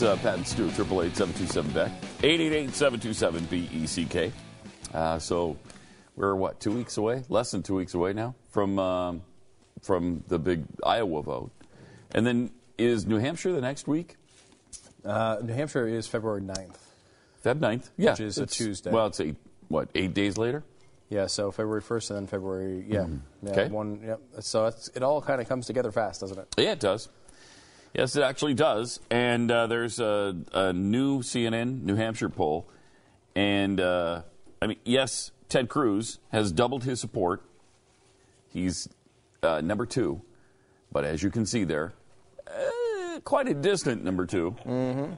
It's uh, Pat and Stu, 888 Beck, 888 727 BECK. Uh, so we're, what, two weeks away? Less than two weeks away now from, um, from the big Iowa vote. And then is New Hampshire the next week? Uh, New Hampshire is February 9th. Feb 9th? Yeah. Which is a Tuesday. Well, it's eight, what, eight days later? Yeah, so February 1st and then February, yeah. Mm-hmm. yeah okay. One, yeah. So it all kind of comes together fast, doesn't it? Yeah, it does. Yes, it actually does. And uh, there's a, a, new CNN New Hampshire poll. And, uh, I mean, yes, Ted Cruz has doubled his support. He's uh, number two. But as you can see there, uh, quite a distant number 2 mm-hmm.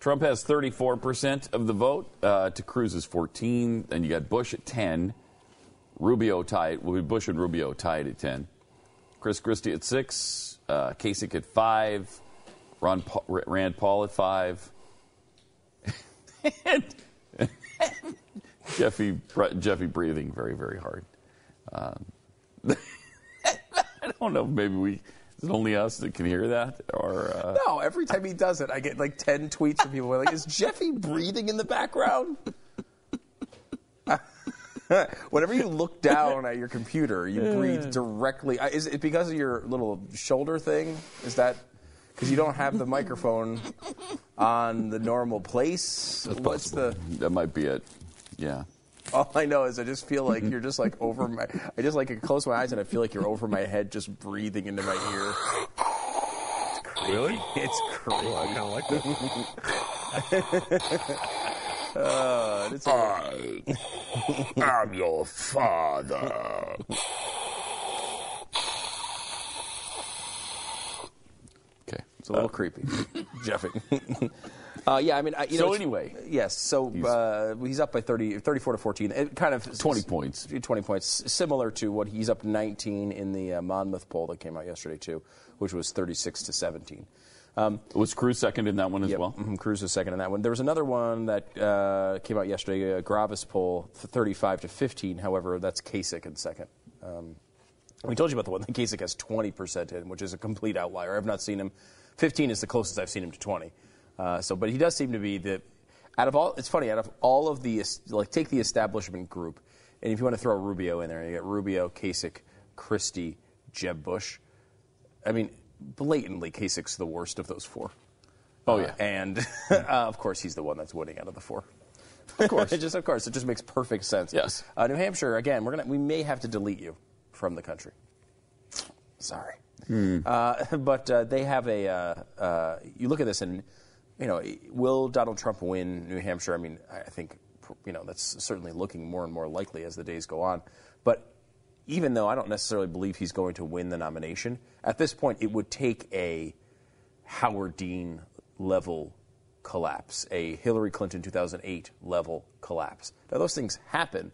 Trump has 34% of the vote uh, to Cruz's 14. Then you got Bush at 10. Rubio tied. Will be Bush and Rubio tied at 10. Chris Christie at 6 uh, Kasich at five, Ron pa- Rand Paul at five, and Jeffy Jeffy breathing very very hard. Um, I don't know. Maybe we is it only us that can hear that? Or uh... no? Every time he does it, I get like ten tweets from people like, "Is Jeffy breathing in the background?" Whenever you look down at your computer, you breathe directly. Is it because of your little shoulder thing? Is that because you don't have the microphone on the normal place? That's What's possible. the? That might be it. Yeah. All I know is I just feel like you're just like over my. I just like close my eyes and I feel like you're over my head, just breathing into my ear. Really? It's crazy. Oh, I kind of like that. Uh, it's a- I am your father. Okay. It's a little creepy, Jeffy. uh, yeah, I mean, I, you So know, it's- anyway, yes. So he's- uh, he's up by 30, 34 to fourteen. It kind of 20 points. Twenty points, similar to what he's up nineteen in the uh, Monmouth poll that came out yesterday too, which was thirty-six to seventeen. Um, Was Cruz second in that one as Yep, well? mhm, Cruz was second in that one. There was another one that uh, came out yesterday, a Gravis poll, 35 to 15. However, that's Kasich in second. Um, we told you about the one that Kasich has 20% in, which is a complete outlier. I've not seen him. 15 is the closest I've seen him to 20. Uh, so, but he does seem to be the out of all. It's funny out of all of the like take the establishment group, and if you want to throw Rubio in there, you get Rubio, Kasich, Christie, Jeb Bush. I mean, blatantly, Kasich's the worst of those four. Oh, Uh, yeah. and uh, of course, he's the one that's winning out of the four. Of course, it just of course, it just makes perfect sense. Yes. Uh, New Hampshire, again, we're gonna we may have to delete you from the country. Sorry. Uh, but uh, they have a. Uh, uh, you look at this and, you know, will Donald Trump win New Hampshire? I mean, I think, you know, that's certainly looking more and more likely as the days go on. But even though I don't necessarily believe he's going to win the nomination, at this point it would take a Howard Dean level collapse, a Hillary Clinton 2008 level collapse. Now, those things happen,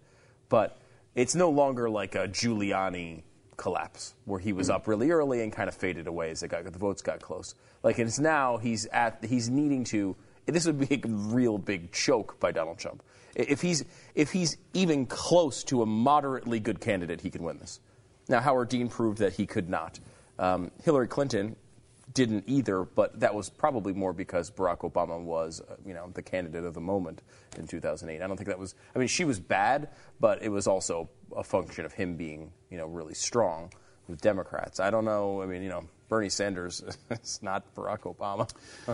but it's no longer like a Giuliani collapse where he was hmm. up really early and kind of faded away as got, the votes got close. Like it's now he's at he's needing to. This would be a real big choke by Donald Trump. If he's if he's even close to a moderately good candidate, he can win this. Now Howard Dean proved that he could not. Um, Hillary Clinton didn't either, but that was probably more because Barack Obama was, uh, you know, the candidate of the moment in 2008. I don't think that was. I mean, she was bad, but it was also a function of him being, you know, really strong with Democrats. I don't know. I mean, you know, Bernie Sanders is not Barack Obama.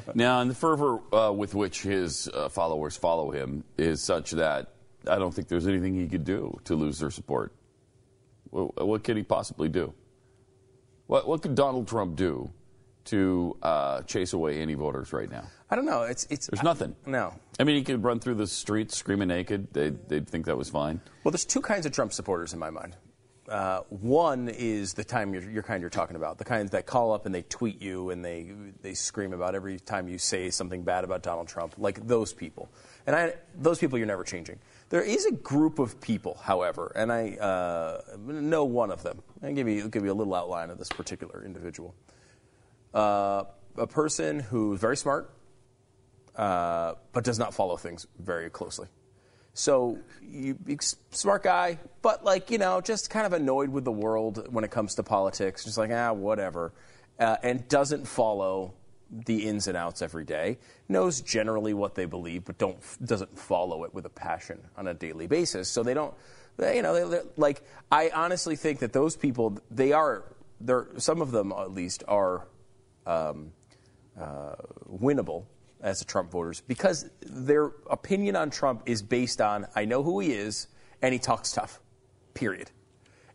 now, and the fervor uh, with which his uh, followers follow him is such that I don't think there's anything he could do to lose their support. What, what could he possibly do? What, what could Donald Trump do to uh, chase away any voters right now? I don't know. It's it's there's nothing. I, no. I mean, he could run through the streets screaming naked. They'd, they'd think that was fine. Well, there's two kinds of Trump supporters in my mind. Uh, one is the time you're, you're, kind you're talking about, the kinds that call up and they tweet you and they they scream about every time you say something bad about Donald Trump, like those people. And I, those people you're never changing. There is a group of people, however, and I uh, know one of them. I'll give you, give you a little outline of this particular individual. Uh, a person who's very smart, uh, but does not follow things very closely. So you smart guy, but like you know, just kind of annoyed with the world when it comes to politics. Just like ah, whatever, uh, and doesn't follow the ins and outs every day. Knows generally what they believe, but don't doesn't follow it with a passion on a daily basis. So they don't, they, you know, they, like I honestly think that those people, they are, they're some of them at least are um, uh, winnable as the Trump voters because their opinion on Trump is based on I know who he is and he talks tough. Period.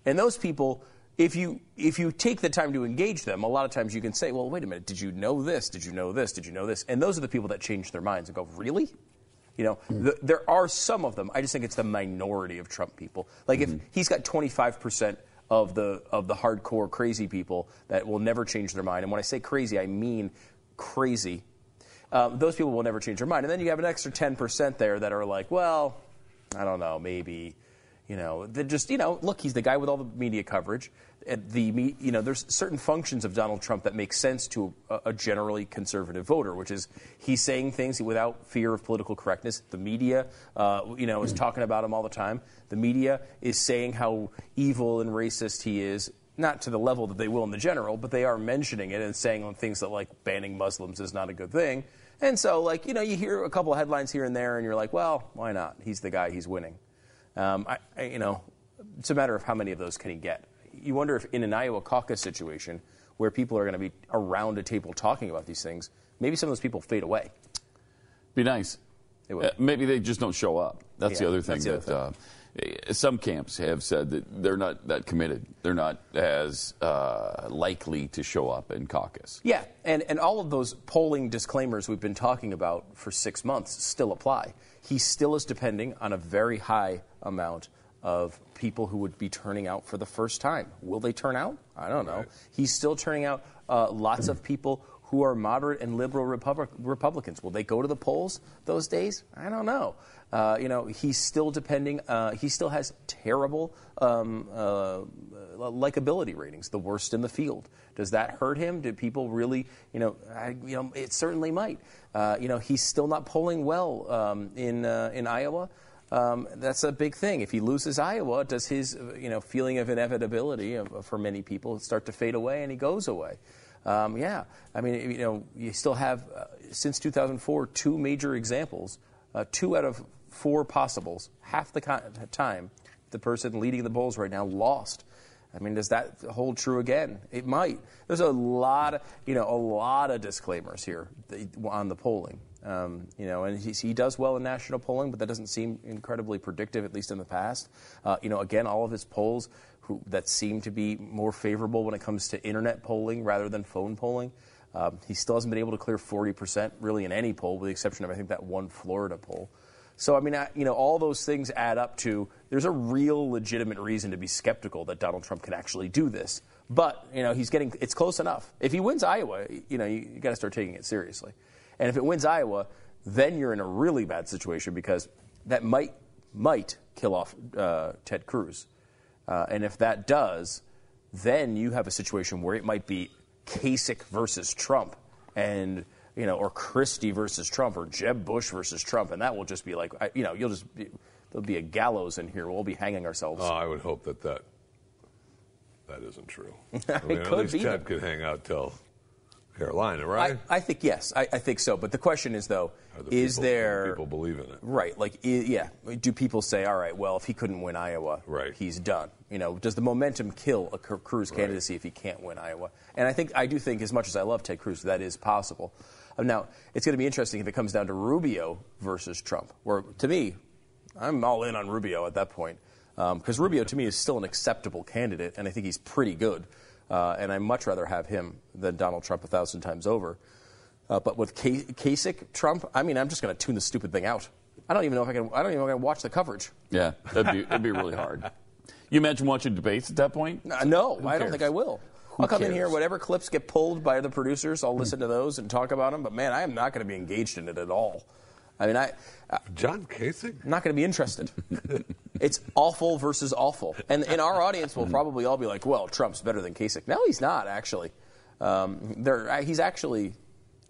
And those people, if you if you take the time to engage them, a lot of times you can say, "Well, wait a minute. Did you know this? Did you know this? Did you know this?" And those are the people that change their minds and go, "Really?" You know, mm-hmm. the, there are some of them. I just think it's the minority of Trump people. Like mm-hmm. if he's got 25 percent of the of the hardcore crazy people that will never change their mind. And when I say crazy, I mean crazy um, those people will never change their mind. And then you have an extra 10% there that are like, well, I don't know, maybe, you know, they just, you know, look, he's the guy with all the media coverage. The, you know, there's certain functions of Donald Trump that make sense to a, a generally conservative voter, which is he's saying things without fear of political correctness. The media, uh, you know, is talking about him all the time. The media is saying how evil and racist he is not to the level that they will in the general, but they are mentioning it and saying on things that like banning Muslims is not a good thing. And so, like, you know, you hear a couple of headlines here and there, and you're like, well, why not? He's the guy, he's winning. Um, I, I, you know, it's a matter of how many of those can he get. You wonder if in an Iowa caucus situation where people are going to be around a table talking about these things, maybe some of those people fade away. Be nice. Uh, maybe they just don't show up. That's yeah, the other thing. That. Uh, some camps have said that they're not that committed. They're not as uh, likely to show up in caucus. Yeah, and, and all of those polling disclaimers we've been talking about for six months still apply. He still is depending on a very high amount of people who would be turning out for the first time. Will they turn out? I don't know. Right. He's still turning out uh, lots of people who are moderate and liberal Republic- Republicans. Will they go to the polls those days? I don't know. Uh, you know, he's still depending. Uh, he still has terrible um, uh, likability ratings, the worst in the field. Does that hurt him? Do people really, you know, I, you know, it certainly might. Uh, you know, he's still not polling well um, in uh, in Iowa. Um, that's a big thing. If he loses Iowa, does his you know feeling of inevitability of, for many people start to fade away and he goes away? Um, yeah, I mean, you know, you still have uh, since 2004 two major examples, uh, two out of four possibles, half the time, the person leading the polls right now lost. I mean, does that hold true again? It might. There's a lot of, you know, a lot of disclaimers here on the polling. Um, you know, and he, he, does well in national polling, but that doesn't seem incredibly predictive, at least in the past. Uh, you know, again, all of his polls who, that seem to be more favorable when it comes to internet polling rather than phone polling. Um, he still hasn't been able to clear 40% really in any poll, with the exception of I think that one Florida poll. So I mean, I, you know, all those things add up to there's a real legitimate reason to be skeptical that Donald Trump can actually do this. But you know, he's getting it's close enough. If he wins Iowa, you know, you, you got to start taking it seriously. And if it wins Iowa, then you're in a really bad situation because that might might kill off uh, Ted Cruz. Uh, and if that does, then you have a situation where it might be Kasich versus Trump, and you know, or Christie versus Trump, or Jeb Bush versus Trump, and that will just be like, you know, you'll just be, there'll be a gallows in here. We'll be hanging ourselves. Oh, I would hope that that that isn't true. I mean, at least be. Ted could hang out till Carolina, right? I, I think yes, I, I think so. But the question is though, the is people- there people believe in it? Right. Like, i- yeah. Do people say, all right, well, if he couldn't win Iowa, Right. he's done? You know, does the momentum kill a Cru- Cruz candidacy if he can't win Iowa? And I think, I do think, as much as I love Ted Cruz, that is possible. Uh, Now, it's going to be interesting if it comes down to Rubio versus Trump, where to me, I'm all in on Rubio at that point. Because Rubio, to me, is still an acceptable candidate, and I think he's pretty good. Uh, and I'd much rather have him than Donald Trump a thousand times over. Uh, but with Ka- Kasich, Trump, I mean, I'm just going to tune the stupid thing out. I don't even know if I can. I don't even know if I can watch the coverage. Yeah, that'd be that'd be really hard. You imagine watching debates at that point? Uh, no, Who I don't cares? think I will. Who I'll come in here, whatever clips get pulled by the producers, I'll listen to those and talk about them. But man, I am not going to be engaged in it at all. I mean, I, I'm John Kasich? not going to be interested. it's awful versus awful, and in our audience we'll probably all be like, "Well, Trump's better than Kasich." No, he's not actually. Um, there, uh, he's actually,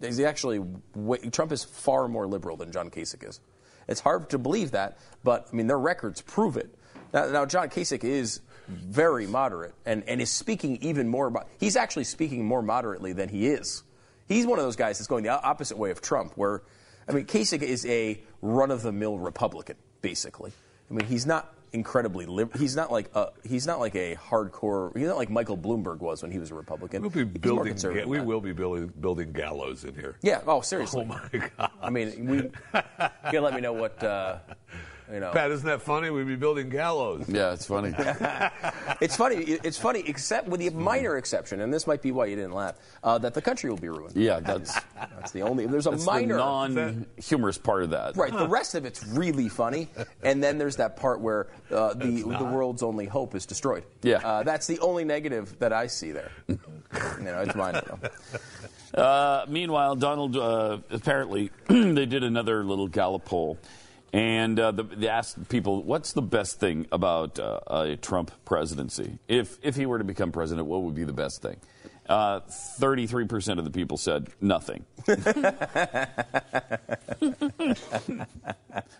he's actually. Way, Trump is far more liberal than John Kasich is. It's hard to believe that, but I mean, their records prove it. Now, now John Kasich is very moderate and, and is speaking even more. Mo- he's actually speaking more moderately than he is. He's one of those guys that's going the opposite way of Trump, where, I mean, Kasich is a run of the mill Republican, basically. I mean, he's not incredibly lib- he's not like a, he's not like a hardcore he's not like Michael Bloomberg was when he was a Republican. We'll be building. Ga- we will be building, building gallows in here. Yeah. Oh, seriously. Oh my God. I mean, we, you gotta let me know what uh, you know. Pat, isn't that funny? We'd be building gallows. Yeah, it's funny. It's funny. It's funny, except with the minor exception, and this might be why you didn't laugh, uh, that the country will be ruined. Yeah, that's That's the only. There's a that's minor. the non-humorous part of that. Right. The rest of it's really funny, and then there's that part where uh, the the world's only hope is destroyed. Yeah. Uh, that's the only negative that I see there. you know, it's minor. though. Uh, meanwhile, Donald uh, apparently they did another little Gallup poll, and uh, the, they asked people, "What's the best thing about uh, a Trump presidency? If if he were to become president, what would be the best thing?" Uh, Thirty-three percent of the people said nothing. that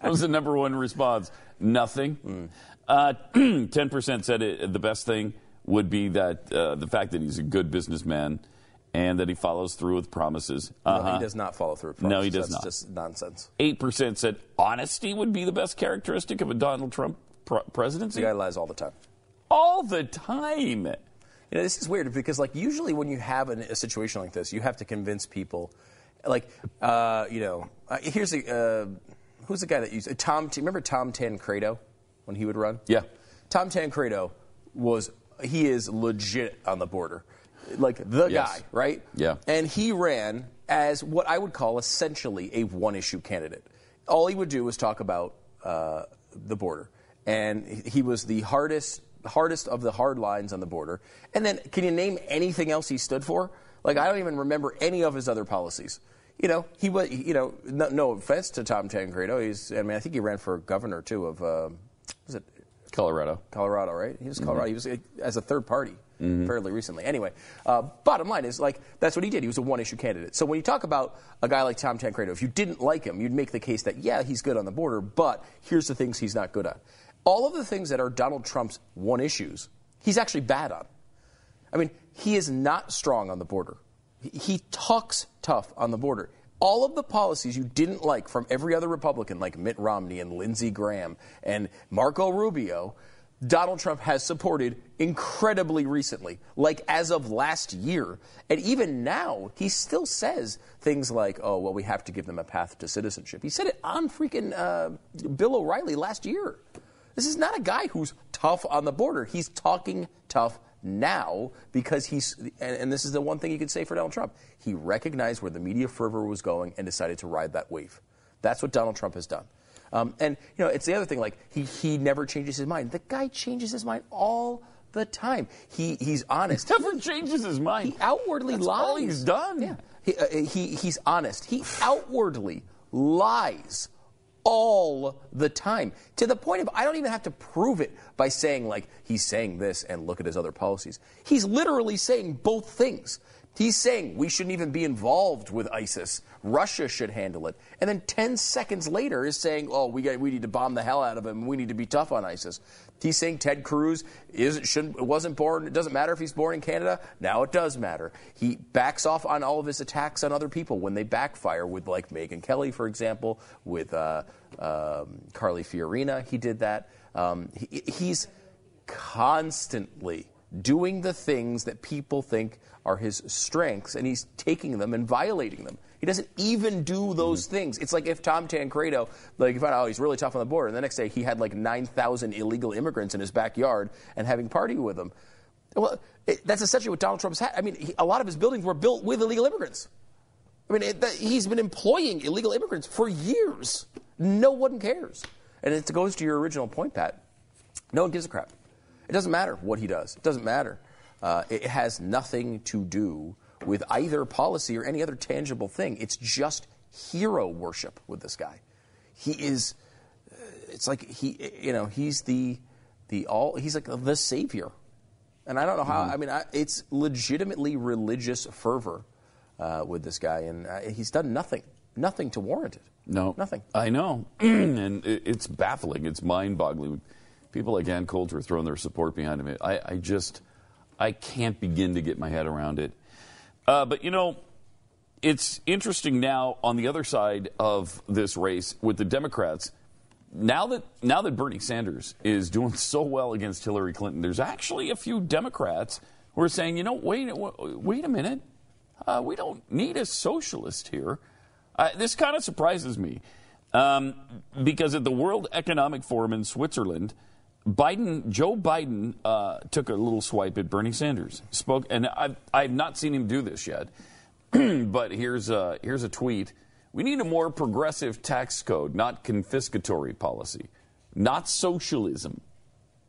was the number one response. Nothing. Uh, Ten percent said it, the best thing would be that uh, the fact that he's a good businessman and that he follows through with promises. Uh-huh. he does not follow through. with No, he promises. does That's not. Just nonsense. Eight percent said honesty would be the best characteristic of a Donald Trump pr- presidency. The guy lies all the time. All the time. You know, this is weird because, like, usually when you have an, a situation like this, you have to convince people. Like, uh, you know, uh, here's a uh, who's the guy that used Tom? Remember Tom Tancredo when he would run? Yeah. Tom Tancredo was he is legit on the border, like the Yes. guy, right? Yeah. And he ran as what I would call essentially a one-issue candidate. All he would do was talk about uh, the border, and he- was the hardest hardest of the hard lines on the border. And then, can you name anything else he stood for? Like, I don't even remember any of his other policies. You know, he was. You know, no, no offense to Tom Tancredo. He's. I mean, I think he ran for governor too of. Uh, was it Colorado. Colorado, right? He was Colorado. He was uh, as a third party fairly recently. Anyway, uh, bottom line is like that's what he did. He was a one-issue candidate. So when you talk about a guy like Tom Tancredo, if you didn't like him, you'd make the case that yeah, he's good on the border, but here's the things he's not good at. All of the things that are Donald Trump's one issues, he's actually bad on. I mean, he is not strong on the border. He talks tough on the border. All of the policies you didn't like from every other Republican, like Mitt Romney and Lindsey Graham and Marco Rubio, Donald Trump has supported incredibly recently, like as of last year. And even now, he still says things like, oh, well, we have to give them a path to citizenship. He said it on freaking uh, Bill O'Reilly last year. This is not a guy who's tough on the border. He's talking tough now because he's, and, and this is the one thing you could say for Donald Trump. He recognized where the media fervor was going and decided to ride that wave. That's what Donald Trump has done. Um, and you know, it's the other thing. Like he he never changes his mind. The guy changes his mind all the time. He he's honest. He Never changes his mind. He outwardly That's lies. all he's done. Yeah. He, uh, he he's honest. He outwardly lies all the time to the point of I don't even have to prove it by saying like he's saying this and look at his other policies. He's literally saying both things. He's saying we shouldn't even be involved with ISIS. Russia should handle it. And then 10 seconds later is saying, "Oh, we got we need to bomb the hell out of him. We need to be tough on ISIS." He's saying Ted Cruz isn't shouldn't wasn't born. It doesn't matter if he's born in Canada. Now it does matter. He backs off on all of his attacks on other people when they backfire. With like Megyn Kelly, for example, with uh, um, Carly Fiorina, he did that. Um, he, he's constantly doing the things that people think are his strengths, and he's taking them and violating them. He doesn't even do those Mm-hmm. things. It's like if Tom Tancredo, like you find out oh, he's really tough on the border, and the next day he had like 9,000 illegal immigrants in his backyard and having party with them. Well, it, that's essentially what Donald Trump's had. I mean, he, a lot of his buildings were built with illegal immigrants. I mean, it, that, he's been employing illegal immigrants for years. No one cares. And it goes to your original point, Pat. No one gives a crap. It doesn't matter what he does. It doesn't matter. Uh, it has nothing to do with either policy or any other tangible thing. It's just hero worship with this guy. He is. uh, It's like he, you know, he's the, the all. He's like the savior. And I don't know how. I mean, I, it's legitimately religious fervor uh, with this guy, and uh, he's done nothing, nothing to warrant it. No, nothing. I know, and it, it's baffling. It's mind-boggling. People like Ann Coulter throwing their support behind him. I, I just, I can't begin to get my head around it. Uh, but you know, it's interesting now on the other side of this race with the Democrats. Now that now that Bernie Sanders is doing so well against Hillary Clinton, there's actually a few Democrats who are saying, you know, wait, wait a minute, uh, we don't need a socialist here. Uh, this kind of surprises me um, because at the World Economic Forum in Switzerland, Biden, Joe Biden, uh, took a little swipe at Bernie Sanders. Spoke, and I've, I've not seen him do this yet, but here's a, here's a tweet. We need a more progressive tax code, not confiscatory policy, not socialism,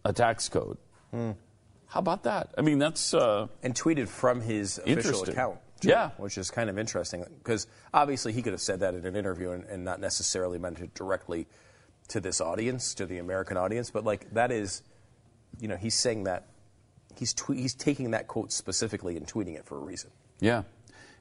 a tax code. How about that? I mean, that's uh, and tweeted from his official account. too, Yeah. which is kind of interesting because obviously he could have said that in an interview and, and not necessarily meant it directly to this audience, to the American audience. But like that is, you know, he's saying that he's twe- he's taking that quote specifically and tweeting it for a reason. Yeah.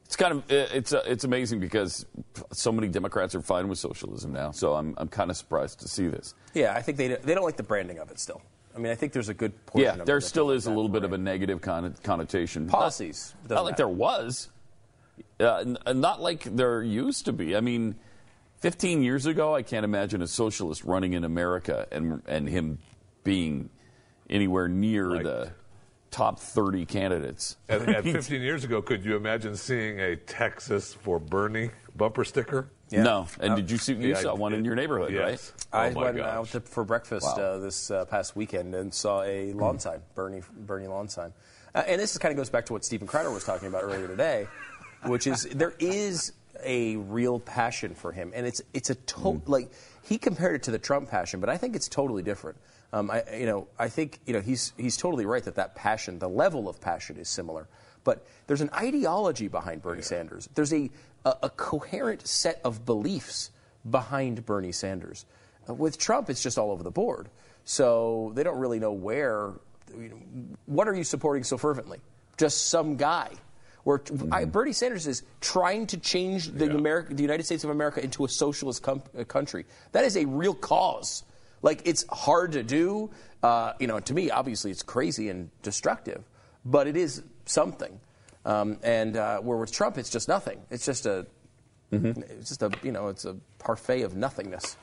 It's kind of it's uh, it's amazing because so many Democrats are fine with socialism now. So I'm I'm kind of surprised to see this. Yeah, I think they they don't like the branding of it still. I mean, I think there's a good portion. Yeah, there still is a little bit of a negative con- connotation. Policies, Not, doesn't like there was. Uh, n- not like there used to be. I mean, 15 years ago, I can't imagine a socialist running in America and and him being anywhere near Liked. the top 30 candidates. And, and 15 years ago, could you imagine seeing a Texas for Bernie bumper sticker? Yeah. No, and did you see you Yeah, saw I one in your neighborhood, yes. right? I oh went gosh. out to, for breakfast Wow. uh, this uh, past weekend and saw a lawn sign, Bernie Bernie lawn sign. Uh, and this kind of goes back to what Steven Crowder was talking about earlier today, which is there is a real passion for him, and it's it's a to- like he compared it to the Trump passion, but I think it's totally different. Um, I you know I think you know he's he's totally right that that passion, the level of passion, is similar. But there's an ideology behind Bernie Sanders. There's a, a, a coherent set of beliefs behind Bernie Sanders. Uh, with Trump, it's just all over the board. So they don't really know where. You know, what are you supporting so fervently? Just some guy. Where I, Bernie Sanders is trying to change the, America, the United States of America into a socialist com- uh, country. That is a real cause. Like it's hard to do. Uh, you know, to me, obviously, it's crazy and destructive, but it is something. Um, and uh, where with Trump, it's just nothing. It's just a, it's just a, you know, it's a parfait of nothingness.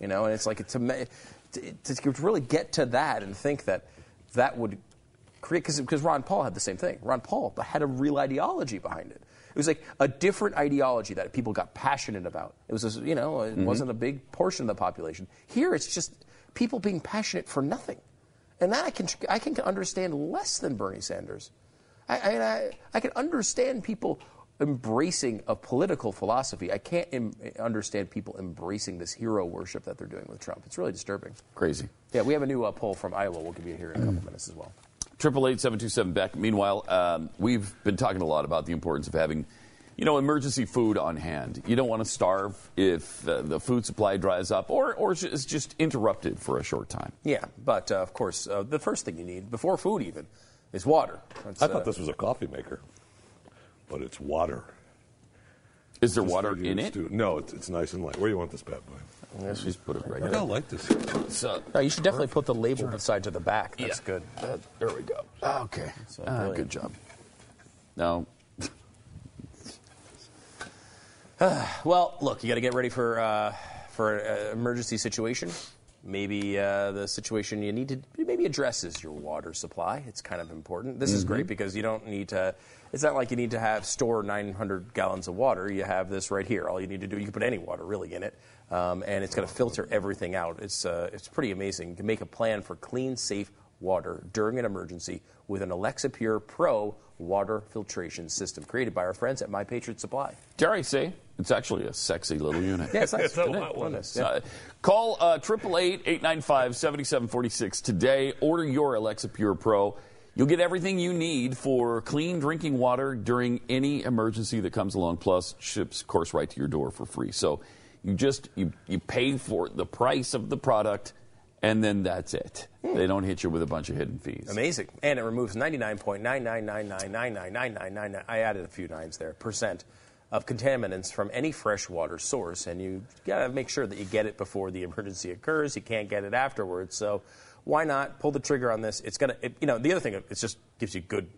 You know, and it's like to, ma- to, to really get to that and think that that would create because Ron Paul had the same thing. Ron Paul had a real ideology behind it. It was like a different ideology that people got passionate about. It was, just, you know, it wasn't a big portion of the population. Here, it's just people being passionate for nothing. And that I can, I can understand less than Bernie Sanders. I, I, I, I can understand people embracing a political philosophy. I can't Im- understand people embracing this hero worship that they're doing with Trump. It's really disturbing. Crazy. Yeah, we have a new uh, poll from Iowa. We'll give you a here in a couple minutes as well. Triple eight seven two seven Beck. Meanwhile, um, we've been talking a lot about the importance of having, you know, emergency food on hand. You don't want to starve if uh, the food supply dries up or or is just interrupted for a short time. Yeah, but uh, of course, uh, the first thing you need before food even is water. That's, I uh, thought this was a coffee maker, but it's water. Is there Just water in it? Stu. No, it's, it's nice and light. Where do you want this bad boy? Let's just put it right I don't like this. So, No, you should definitely put the label beside to the back. That's Yeah. good. uh, there we go. Okay. uh, Ah, good job. Now, Well, look, you got to get ready for uh, for an emergency situation. Maybe uh, the situation you need to maybe addresses your water supply. It's kind of important. This is great because you don't need to. It's not like you need to have store 900 gallons of water. You have this right here. All you need to do, you can put any water really in it, um, and it's going to filter everything out. It's uh, it's pretty amazing. You can make a plan for clean, safe water during an emergency with an Alexa Pure Pro water filtration system created by our friends at My Patriot Supply. dare I say, it's actually a sexy little unit. Yeah, it's nice. It's a Isn't lot one. Nice, Uh, call triple eight eight nine five seventy seven forty six today. Order your Alexa Pure Pro. You'll get everything you need for clean drinking water during any emergency that comes along. Plus, ships, of course, right to your door for free. So you just you you pay for the price of the product, and then that's it. They don't hit you with a bunch of hidden fees. Amazing. And it removes 99.999999999. I added a few nines there, percent of contaminants from any freshwater source. And you got to make sure that you get it before the emergency occurs. You can't get it afterwards. So why not pull the trigger on this? It's going to, you know, the other thing, it just gives you good,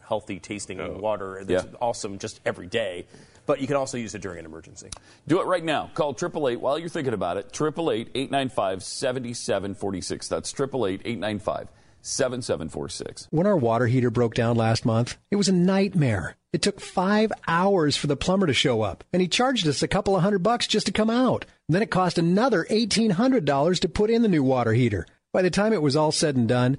healthy tasting water that's Yeah. awesome just every day. But you can also use it during an emergency. Do it right now. Call 888 while you're thinking about it. 888 895 7746. That's 888 895 7746. When our water heater broke down last month, it was a nightmare. It took five hours for the plumber to show up, and he charged us a couple of hundred bucks just to come out. then it cost another $1,800 to put in the new water heater. By the time it was all said and done,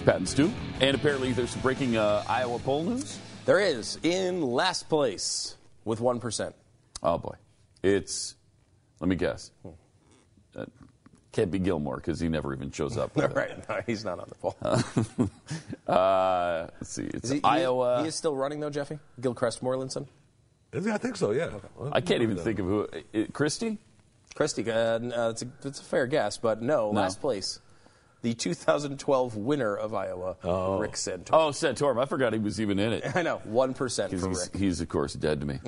It's Pat and Stu. And apparently there's some breaking uh, Iowa poll news. There is in last place with 1%. Oh, boy. It's, let me guess. Uh, can't be Gilmore because he never even shows up. Right. No, he's not on the poll. Uh, let's see. It's he, he- Iowa. He, is still running, though, Jeffy? Gilchrist Morlinson? Is he? I think so. Yeah. Well, I can't even think of who. Uh, Christie? Christie, uh, uh, it's, a, it's a fair guess, but no, No. last place. The 2012 winner of Iowa, Rick Santorum. Oh, Santorum. I forgot he was even in it. I know, 1% for He's, Rick. he's, of course, dead to me.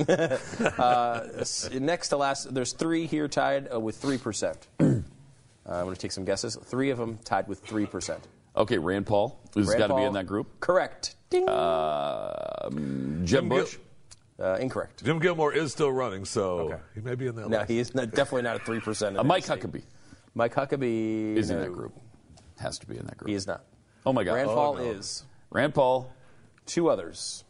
S- Next to last, there's three here tied uh, with 3%. uh, I'm going to take some guesses. Three of them tied with 3%. Okay, Rand Paul. He's Rand got to be in that group. Correct. Ding. Jeb Jim Gil- Bush. Uh, incorrect. Jim Gilmore is still running, so Okay. he may be in that No, list. he is not, definitely not at 3%. in Uh, Mike. Huckabee Mike Huckabee is in no, that group. Has to be in that group. He is not. Oh, my God. Rand Oh, Paul no. is. Rand Paul, Two others.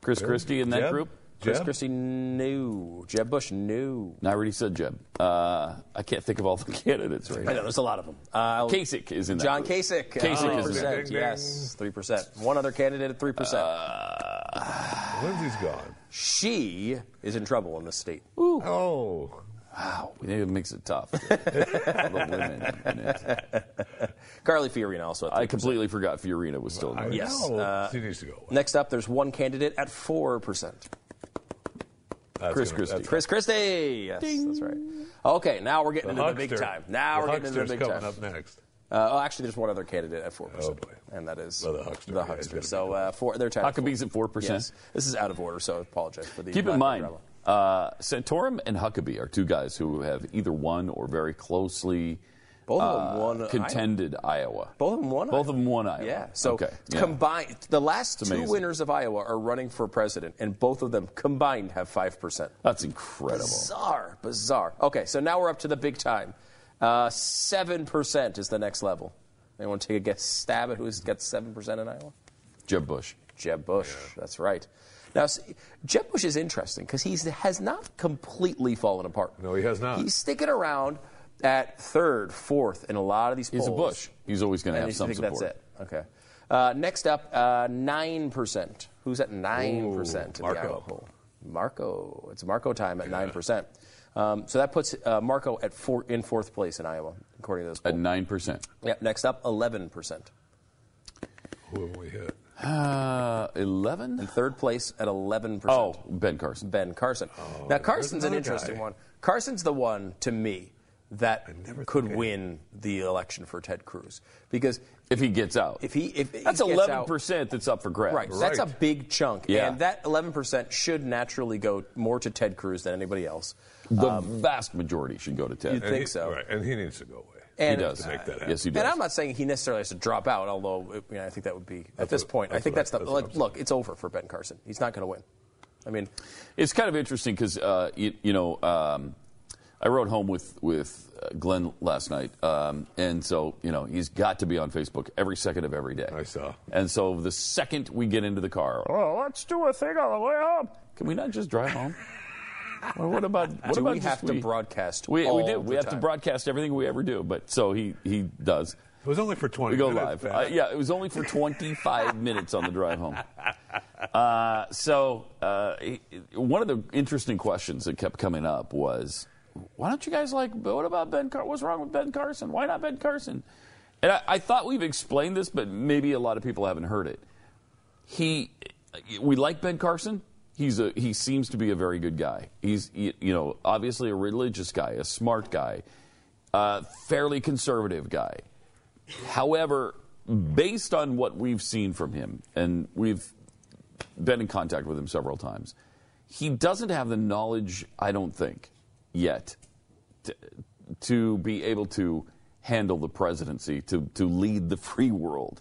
Chris Christie in that Jeb? group. Chris Jeb? Christie, no. Jeb Bush, no. No, I already said Jeb. Uh, I can't think of all the candidates right now. I know, there's a lot of them. Uh, Kasich is in that John group. Kasich. Kasich uh, is in 3%, that. Ding, ding, Yes, 3%. One other candidate at 3%. Lindsey's gone. she is in trouble in this state. Oh. Wow, it makes it tough for the women. in it. Carly Fiorina also at 3%. I completely forgot Fiorina was still in I there. Yes, uh, she needs to go. Next up, there's one candidate at 4%. That's Chris gonna- Christie. Chris Christie. Yes, that's right. Okay, now we're getting The into the big time. Now the we're getting into the big coming time. up next. Uh, oh, actually, there's one other candidate at 4%. Oh, boy. And that is Well, the huckster. The huckster. gotta so uh, four, they're tied. at Huckabee's at four percent. Yes. This is out of order, so I apologize for the Keep in mind, drama. Uh, Santorum and Huckabee are two guys who have either won or very closely Both of them uh, won Iowa. contended Iowa. Both of them won. Iowa. Both Iowa. of them won Iowa. Yeah. So okay. yeah. combined, the last two winners of Iowa are running for president, and both of them combined have five percent. That's incredible. Bizarre, bizarre. Okay, so now we're up to the big time. Uh, Seven percent is the next level. Anyone take a guess? Stab at who's got seven percent in Iowa? Jeb Bush. Jeb Bush. That's right. Now, see, Jeb Bush is interesting because he has not completely fallen apart. No, he has not. He's sticking around at third, fourth in a lot of these polls. He's a Bush. He's always going to And have you some think support. that's it. Okay. Uh, next up, uh, nine percent. Who's at nine percent in the Marco. Iowa poll? Marco. It's Marco time at nine percent. Um, so that puts uh, Marco at four, in fourth place in Iowa, according to this poll. At nine percent. Yep. Next up, eleven percent. Who have we hit? Uh, Eleven. In third place at eleven percent. Oh, Ben Carson. Ben Carson. now Carson's an interesting guy. one. Carson's the one to me that never could think win the election for Ted Cruz because If he gets out. if he if he that's gets eleven out- percent that's up for grabs. Right, that's a big chunk, Yeah. and that 11% should naturally go more to Ted Cruz than anybody else. The vast majority should go to Ted. You'd think he, so. Right, and he needs to go away. He And, does. To make that happen. Yes, he does. And I'm not saying he necessarily has to drop out, although you know, I think that would be at this what- point. I think I- that's the that's like. Look, it's over for Ben Carson. He's not going to win. I mean, It's kind of interesting because uh, you, you know um, I rode home with with uh, Glenn last night, um, and so you know he's got to be on Facebook every second of every day. I saw. And so the second we get into the car, oh, let's do a thing on the way home. Can we not just drive home? Well, what about what do about we just have to broadcast? We, we do. the We have to broadcast everything we ever do. But so he he does. It was only for 20 We go minutes. live. Uh, yeah, it was only for 25 minutes on the drive home. Uh, so uh, one of the interesting questions that kept coming up was, why don't you guys like? What about Ben? Car- What's wrong with Ben Carson? Why not Ben Carson? And I, I thought we've explained this, but maybe a lot of people haven't heard it. He, we like Ben Carson. He's a he seems to be a very good guy. He's you know obviously a religious guy, a smart guy, a fairly conservative guy. However, based on what we've seen from him, and we've been in contact with him several times, he doesn't have the knowledge, I don't think, yet, to, to be able to handle the presidency, to, to lead the free world.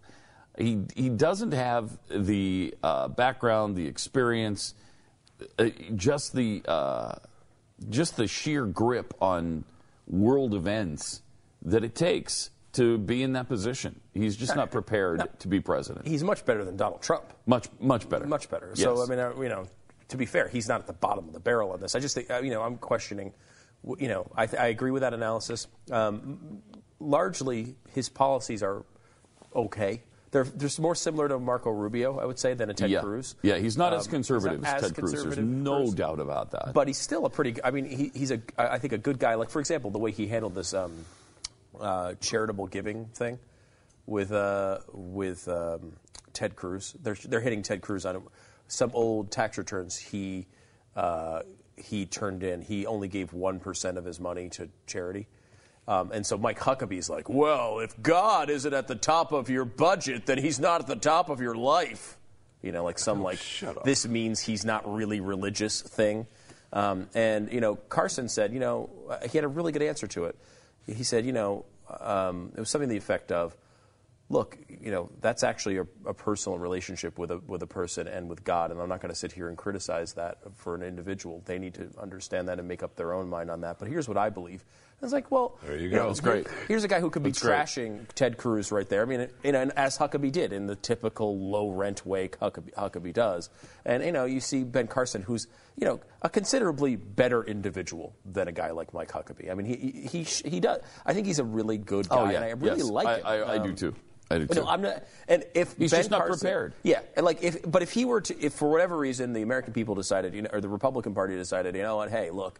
He, he doesn't have the uh, background, the experience, uh, just the uh, just the sheer grip on world events that it takes to be in that position. He's just not prepared to be president. He's much better than Donald Trump. Much much better. Much better. Yes. So I mean, uh, you know, to be fair, he's not at the bottom of the barrel on this. I just think, uh, you know, I'm questioning. You know, I, th- I agree with that analysis. Um, largely, his policies are okay. They're, they're more similar to Marco Rubio, I would say, than a Ted yeah. Cruz. Yeah, he's not as Um, conservative not as, as Ted Cruz. There's no person. doubt about that. But he's still a pretty. I mean, he, he's a. I I think a good guy. Like for example, the way he handled this um, uh, charitable giving thing with uh, with um, Ted Cruz. They're they're hitting Ted Cruz on some old tax returns. He uh, he turned in. He only gave one percent of his money to charity. Um, and so Mike Huckabee's like, well, if God isn't at the top of your budget, then he's not at the top of your life. You know, like some like shut up. this means he's not really religious thing. Um, and, you know, Carson said, you know, uh, he had a really good answer to it. He said, you know, um, it was something to the effect of, look, you know, that's actually a, a personal relationship with a, with a person and with God, and I'm not going to sit here and criticize that for an individual. They need to understand that and make up their own mind on that. But here's what I believe. I was like, well, There you know, go. That's great. Here's a guy who could be That's great. trashing Ted Cruz right there. I mean, you know, and as Huckabee did in the typical low rent way Huckabee, Huckabee does. And you know, you see Ben Carson, who's you know a considerably better individual than a guy like Mike Huckabee. I mean, he he he, he does. I think he's a really good guy, oh yeah, and I really yes. like I, him. I, I do Um, too. I do too. no, I'm not. And if He's Ben just not Carson- prepared. Yeah, and like if, but if he were to, if for whatever reason the American people decided, you know, or the Republican Party decided, you know what, hey, look,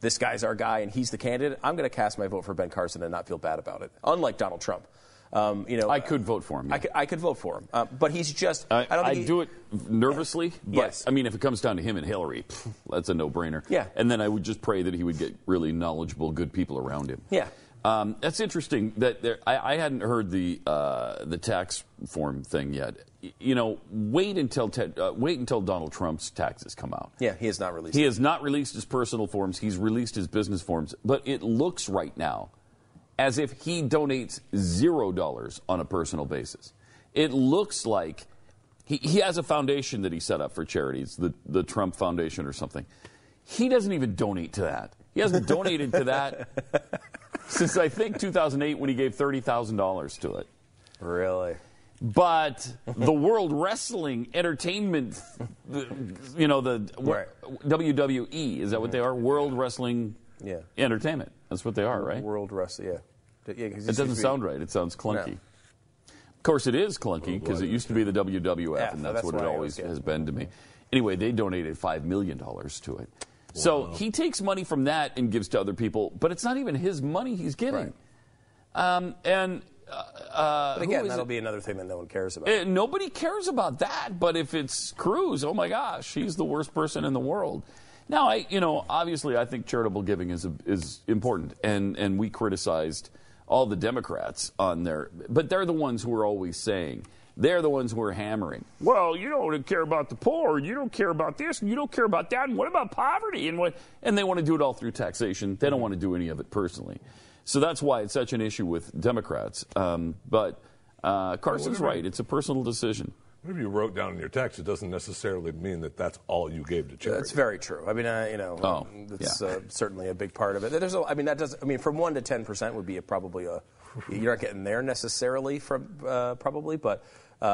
this guy's our guy and he's the candidate, I'm going to cast my vote for Ben Carson and not feel bad about it. Unlike Donald Trump. Um, you know, I could vote for him. I could, I could vote for him, uh, but he's just. I, I, don't I think he- do it nervously, but Yes. I mean, if it comes down to him and Hillary, pff, that's a no-brainer. Yeah. And then I would just pray that he would get really knowledgeable, good people around him. Yeah. Um, that's interesting. That there, I, I hadn't heard the uh, the tax form thing yet. You know, wait until Ted, uh, wait until Donald Trump's taxes come out. Yeah, he has not released. He it. has not released his personal forms. He's released his business forms. But it looks right now as if he donates zero dollars on a personal basis. It looks like he, he has a foundation that he set up for charities, the, the Trump Foundation or something. He doesn't even donate to that. He hasn't donated to that since I think 2008 when he gave $30,000 to it. Really. But the World Wrestling Entertainment, you know, the Right. WWE, is that what they are? Mm-hmm. World Wrestling Yeah. Entertainment. That's what they are, right? World Wrestling, yeah. Yeah It doesn't sound right. It sounds clunky. No. Of course, it is clunky because it used to be the WWF, Yeah, and that's, that's what it always always has been to me. Anyway, they donated $5 million to it. So he takes money from that and gives to other people, but it's not even his money he's giving. Um, and uh, uh, But again, that'll it? be another thing that no one cares about. Uh, nobody cares about that. But if it's Cruz, oh my gosh, he's the worst person in the world. Now, I, you know, obviously, I think charitable giving is is important, and and we criticized all the Democrats on their, but they're the ones who are always saying. They're the ones who are hammering. Well, you don't care about the poor, you don't care about this, and you don't care about that, and what about poverty? And what? And they want to do it all through taxation. They don't want to do any of it personally. So that's why it's such an issue with Democrats. Um, but uh, Carson's whatever- right; it's a personal decision. Whatever you wrote down in your text, it doesn't necessarily mean that that's all you gave to charity. That's very true. I mean, uh, you know, Oh, that's yeah. uh, certainly a big part of it. There's, a, I mean, that does. I mean, from one to ten percent would be a, probably a. You're not getting there necessarily from uh, probably, but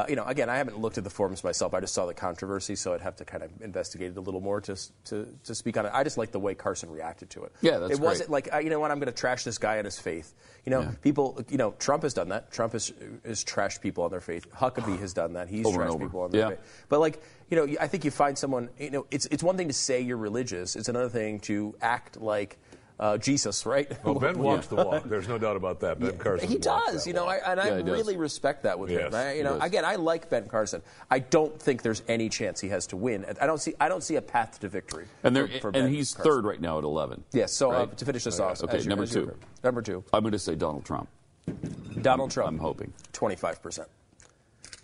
you know, again, I haven't looked at the forms myself. I just saw the controversy, so I'd have to kind of investigate it a little more to to, to speak on it. I just like the way Carson reacted to it. Yeah, that's true. It wasn't great. like uh, you know what I'm going to trash this guy on his faith. You know, people. You know, Trump has done that. Trump has has trashed people on their faith. Huckabee has done that. He's Over trashed people on their Yeah. faith. But like, you know, I think you find someone. You know, it's it's one thing to say you're religious. It's another thing to act like uh, Jesus, right? Well, Ben walks the walk. There's no doubt about that. Ben Carson. He does, you know, I, walk. and I Yeah, he does. really respect that with Yes, him. I, you know, again, I like Ben Carson. I don't think there's any chance he has to win. I don't see. I don't see a path to victory. And there, for, for and Ben he's Carson. third right now at 11. Yes. So uh, to finish this off, Okay, as number you- two. Number two, I'm going to say Donald Trump. Donald Trump. I'm hoping. Twenty-five percent.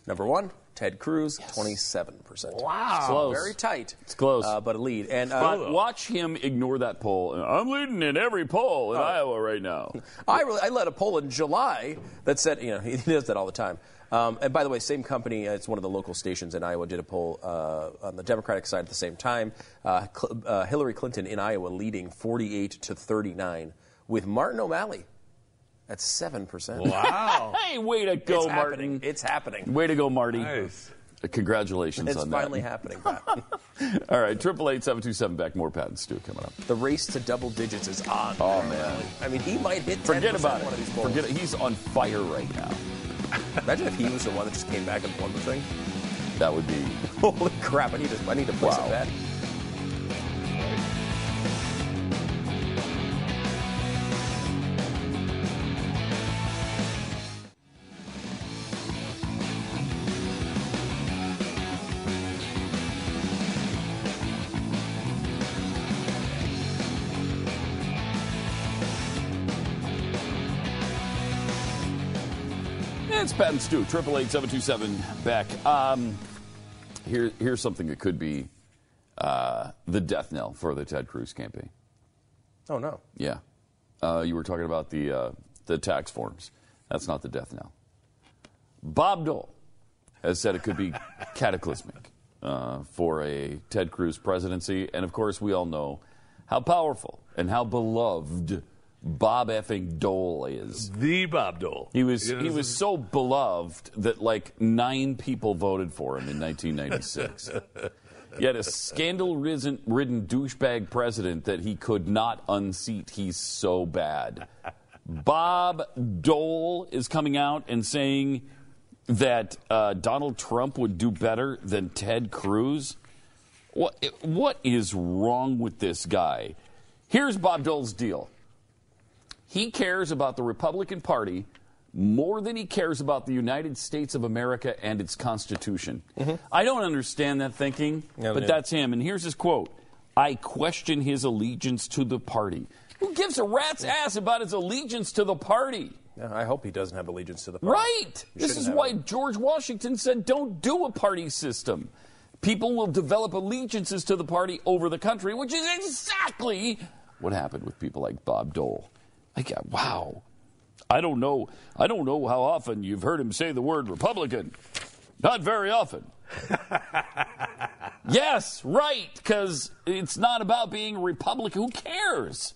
Number one, Ted Cruz, twenty-seven percent. Wow. Close. Very tight. It's close. uh, but a lead. And uh, But watch him ignore that poll. I'm leading in every poll in Iowa right now. I really, I led a poll in July that said, you know, he does that all the time. Um, and by the way, same company, uh, it's one of the local stations in Iowa, did a poll uh, on the Democratic side at the same time. Uh, Cl- uh, Hillary Clinton in Iowa leading 48 to 39, with Martin O'Malley at 7%. Wow. Hey, way to go, it's Martin. happening. It's happening. Way to go, Marty. nice. Congratulations It's on that. It's finally happening, Pat. All right, triple eight seven two seven back. More Pat and Stu coming up. the race to double digits is on. Oh, man. I mean, he might hit 10% Forget about it. one of these polls. Forget it. He's on fire right now. Imagine if he was the one that just came back and won the thing. That would be. Holy crap! I need to. I need to place Wow. a bet. It's Pat and Stu. Triple eight seven two seven back. Um, here, here's something that could be uh, the death knell for the Ted Cruz campaign. Oh no. Yeah. Uh, you were talking about the, uh, the tax forms. That's not the death knell. Bob Dole has said it could be cataclysmic uh, for a Ted Cruz presidency. And of course, we all know how powerful and how beloved Bob effing Dole is. The Bob Dole. He was he was so beloved that like nine people voted for him in 1996. Yet a scandal-ridden ridden douchebag president that he could not unseat. He's so bad. Bob Dole is coming out and saying that uh, Donald Trump would do better than Ted Cruz. What what is wrong with this guy? Here's Bob Dole's deal. He cares about the Republican Party more than he cares about the United States of America and its Constitution. Mm-hmm. I don't understand that thinking, Yeah, but yeah. that's him. And here's his quote I question his allegiance to the party. Who gives a rat's ass about his allegiance to the party? Yeah, I hope he doesn't have allegiance to the party. Right. He This is why it. George Washington said don't do a party system. People will develop allegiances to the party over the country, which is exactly what happened with people like Bob Dole. Like, uh, wow. I don't know. I don't know how often you've heard him say the word Republican. Not very often. yes, right, because it's not about being a Republican. Who cares?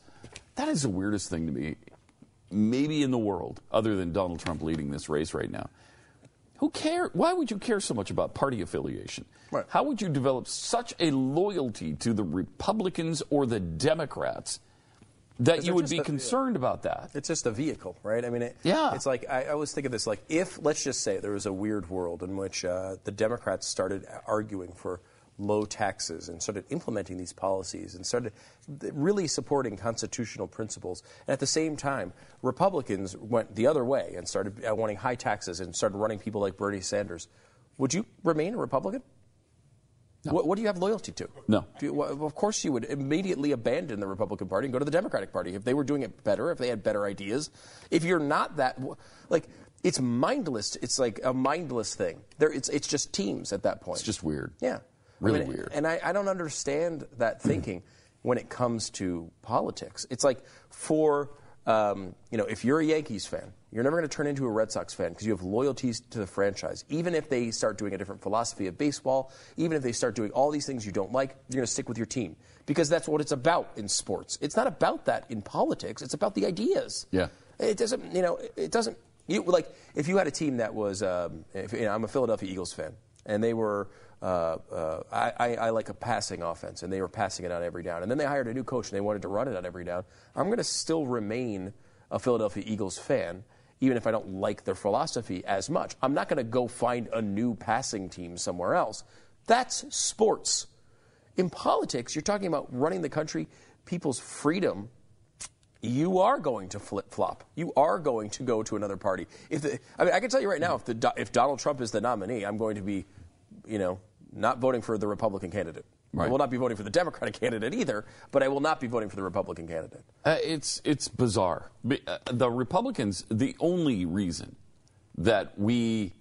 That is the weirdest thing to me, maybe in the world, other than Donald Trump leading this race right now. Who cares? Why would you care so much about party affiliation? Right. How would you develop such a loyalty to the Republicans or the Democrats that you would be concerned about that? It's just a vehicle, right? I mean, it, Yeah. It's like I, I always think of this like if let's just say there was a weird world in which uh, the Democrats started arguing for low taxes and started implementing these policies and started really supporting constitutional principles, and at the same time, Republicans went the other way and started uh, wanting high taxes and started running people like Bernie Sanders. Would you remain a Republican? What, what do you have loyalty to? No. Do you- well, of course, you would immediately abandon the Republican Party and go to the Democratic Party if they were doing it better, if they had better ideas. If you're not that, like, it's mindless. It's like a mindless thing. There, it's it's just teams at that point. It's just weird. yeah, Really I mean, weird. And I, I don't understand that thinking when it comes to politics. It's like for um, you know, if you're a Yankees fan, you're never going to turn into a Red Sox fan because you have loyalties to the franchise. Even if they start doing a different philosophy of baseball, even if they start doing all these things you don't like, you're going to stick with your team because that's what it's about in sports. It's not about that in politics. It's about the ideas. Yeah. It doesn't, you know, it doesn't. You like if you had a team that was, um, if, you know, I'm a Philadelphia Eagles fan, and they were, uh, uh, I, I, I like a passing offense, and they were passing it on every down, and then they hired a new coach, and they wanted to run it on every down. I'm going to still remain a Philadelphia Eagles fan, even if I don't like their philosophy as much. I'm not going to go find a new passing team somewhere else. That's sports. In politics, you're talking about running the country, people's freedom you are going to flip flop. You are going to go to another party. If the, I mean, I can tell you right now, if the if Donald Trump is the nominee, I'm going to be, you know, not voting for the Republican candidate. I will not be voting for the Democratic candidate either, but I will not be voting for the Republican candidate. Uh, it's it's bizarre. Uh, The Republicans, the only reason that we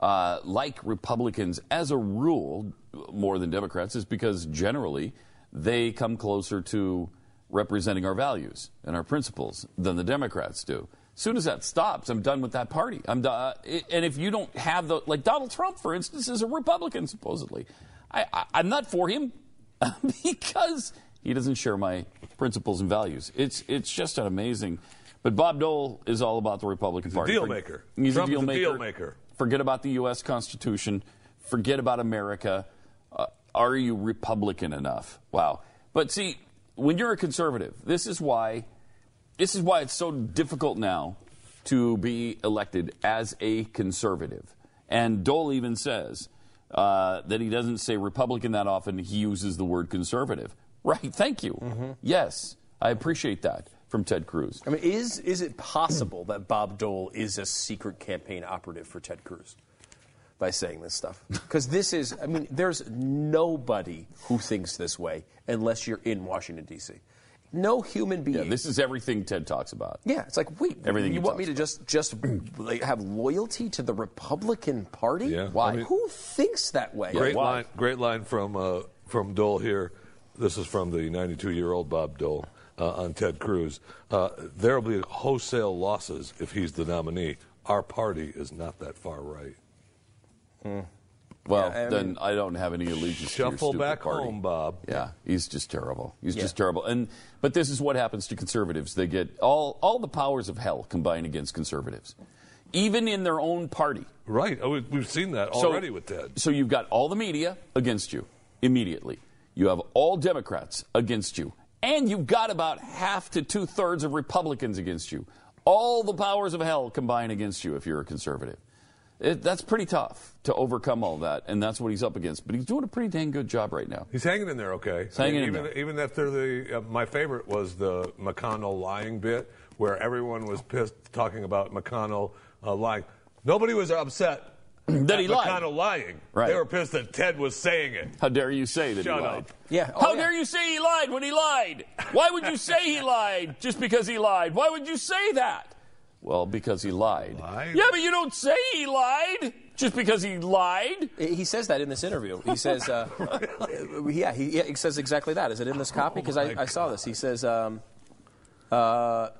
uh, like Republicans as a rule more than Democrats is because generally they come closer to representing our values and our principles than the Democrats do. As soon as that stops, I'm done with that party. I'm done. And if you don't have the like Donald Trump, for instance, is a Republican supposedly. I, I, I'm not for him because he doesn't share my principles and values. It's it's just an amazing. But Bob Dole is all about the Republican a Party. deal maker. He's Trump a deal a maker. deal maker. Forget about the U.S. Constitution. Forget about America. Uh, are you Republican enough? Wow. But see, when you're a conservative, this is why this is why it's so difficult now to be elected as a conservative. And Dole even says uh, that he doesn't say Republican that often. He uses the word conservative. Right. Thank you. Yes, I appreciate that from Ted Cruz. I mean, is is it possible that Bob Dole is a secret campaign operative for Ted Cruz by saying this stuff? Because this is, I mean, there's nobody who thinks this way unless you're in Washington D.C. No human being. Yeah, this is everything Ted talks about. Yeah, it's like, wait, Everything you want me talks to just just like, have loyalty to the Republican Party? Yeah, Why? I mean- Who thinks that way? Great why? line, great line from uh, from Dole here. This is from the 92-year-old Bob Dole uh, on Ted Cruz. Uh, there will be wholesale losses if he's the nominee. Our party is not that far right. Well, Yeah, I then I don't have any allegiance to your back party. home, Bob. Yeah, he's just terrible. He's Yeah. just terrible. And but this is what happens to conservatives. They get all all the powers of hell combined against conservatives, even in their own party. Right. Oh, we- we've seen that So- already with Ted. So you've got all the media against you immediately. You have all Democrats against you, and you've got about half to two thirds of Republicans against you. All the powers of hell combine against you if you're a conservative. It, that's pretty tough to overcome all that, and that's what he's up against. But he's doing a pretty dang good job right now. He's hanging in there, okay. hanging in even, there. Even after the, uh, my favorite was the McConnell lying bit, where everyone was pissed talking about McConnell uh, lying. Nobody was upset That at he lied. McConnell lying. Right. They were pissed that Ted was saying it. How dare you say that Shut he up. lied? Yeah. Oh, How yeah. dare you say he lied when he lied? Why would you say he lied just because he lied? Why would you say that? Well, because he lied. Lied? Yeah, but you don't say he lied just because he lied. He says that in this interview. He says, uh, yeah, he, yeah, he says exactly that. Is it in this copy? Because I, I saw this. He says, um, uh,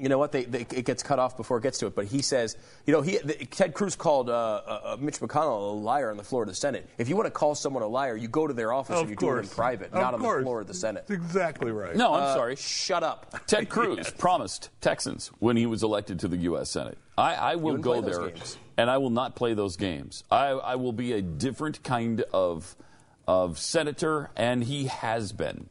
you know what? They, they, it gets cut off before it gets to it. But he says, you know, he, the, Ted Cruz called uh, uh, Mitch McConnell a liar on the floor of the Senate. If you want to call someone a liar, you go to their office Of and you do it in private, Of not on the floor of the Senate. That's exactly right. No, I'm Uh, sorry. Shut up. Ted Cruz promised Texans when he was elected to the U.S. Senate. I, I will go there, games. and I will not play those games. I, I will be a different kind of of senator, and he has been.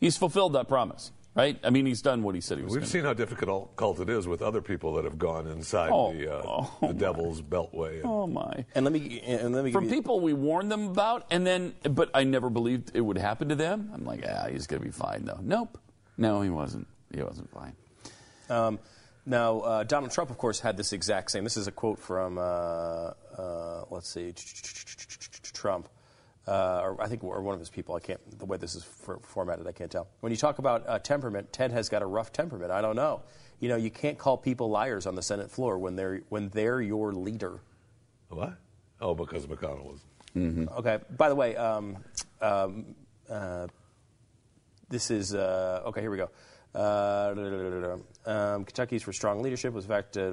He's fulfilled that promise, right? I mean, he's done what he said he was. We've gonna seen how difficult it is with other people that have gone inside Oh, the, uh, oh the devil's beltway. and- Oh my! And let me and let me From give you, people we warned them about, and then, but I never believed it would happen to them. I'm like, ah, he's gonna be fine though. Nope, no, he wasn't. He wasn't fine. Um, now, uh, Donald Trump, of course, had this exact same. This is a quote from, uh, uh, let's see, Trump, uh, or I think, or one of his people. I can't. The way this is for, formatted, I can't tell. When you talk about uh, temperament, Ted has got a rough temperament. I don't know. You know, you can't call people liars on the Senate floor when they're when they're your leader. What? Oh, because McConnell was. Okay. By the way, um, um, uh, this is uh, okay. Here we go. Uh, um, Kentucky's for strong leadership was fact. Uh,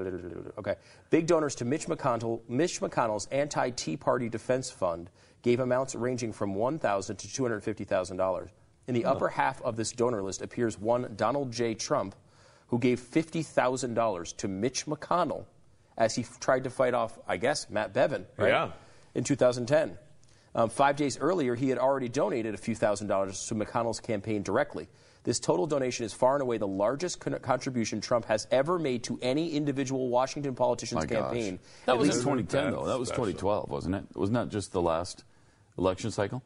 okay, big donors to Mitch McConnell. Mitch McConnell's anti-Tea Party Defense Fund gave amounts ranging from 1,000 to two hundred fifty thousand dollars. In the upper half of this donor list appears one Donald J. Trump, who gave fifty thousand dollars to Mitch McConnell as he f- tried to fight off, I guess, Matt Bevin. Right? Yeah. in 2010. Um, five days earlier, he had already donated a few thousand dollars to McConnell's campaign directly. This total donation is far and away the largest con- contribution Trump has ever made to any individual Washington politician's My gosh. campaign. That At was in 2010, though. That was special. 2012, wasn't it? Wasn't that just the last election cycle?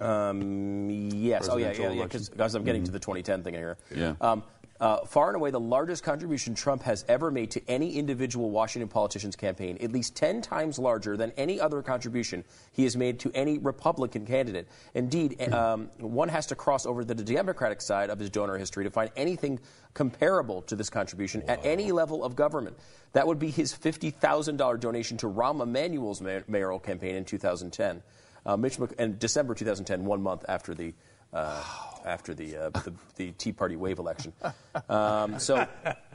Um, yes. Oh, yeah, yeah, yeah. Because I'm getting to the 2010 thing here. Yeah. Um, uh, far and away the largest contribution Trump has ever made to any individual Washington politician's campaign, at least 10 times larger than any other contribution he has made to any Republican candidate. Indeed, um, one has to cross over to the Democratic side of his donor history to find anything comparable to this contribution at any level of government. That would be his $50,000 donation to Rahm Emanuel's mayoral campaign in 2010. Uh, Mitch Mc- and December 2010, one month after the uh, after the, uh, the the Tea Party wave election. Um, so,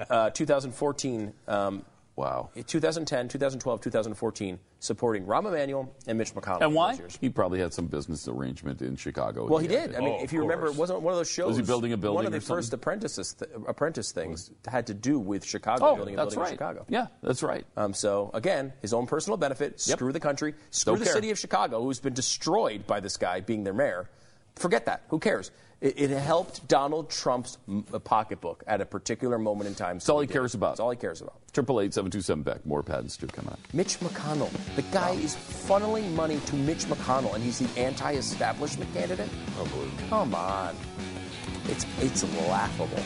uh, 2014, um, Wow. 2010, 2012, 2014, supporting Rahm Emanuel and Mitch McConnell. And why? He probably had some business arrangement in Chicago. Well, he had did. to- I mean, Oh, if you of remember, it wasn't one of those shows. Was he building a building One of or the first apprentices th- apprentice things had to do with Chicago, Oh, building a building right. in Chicago. Yeah, that's right. Um, so again, his own personal benefit. Yep. Screw the country. Screw Don't the care. city of Chicago, who's been destroyed by this guy being their mayor. Forget that. Who cares? It, it helped Donald Trump's m- uh, pocketbook at a particular moment in time. That's all he cares about. That's all he cares about. Triple eight seven two seven back. More Pat and Stu come out. Mitch McConnell. The guy is funneling money to Mitch McConnell, and he's the anti-establishment candidate. Unbelievable. Come on, it's it's laughable.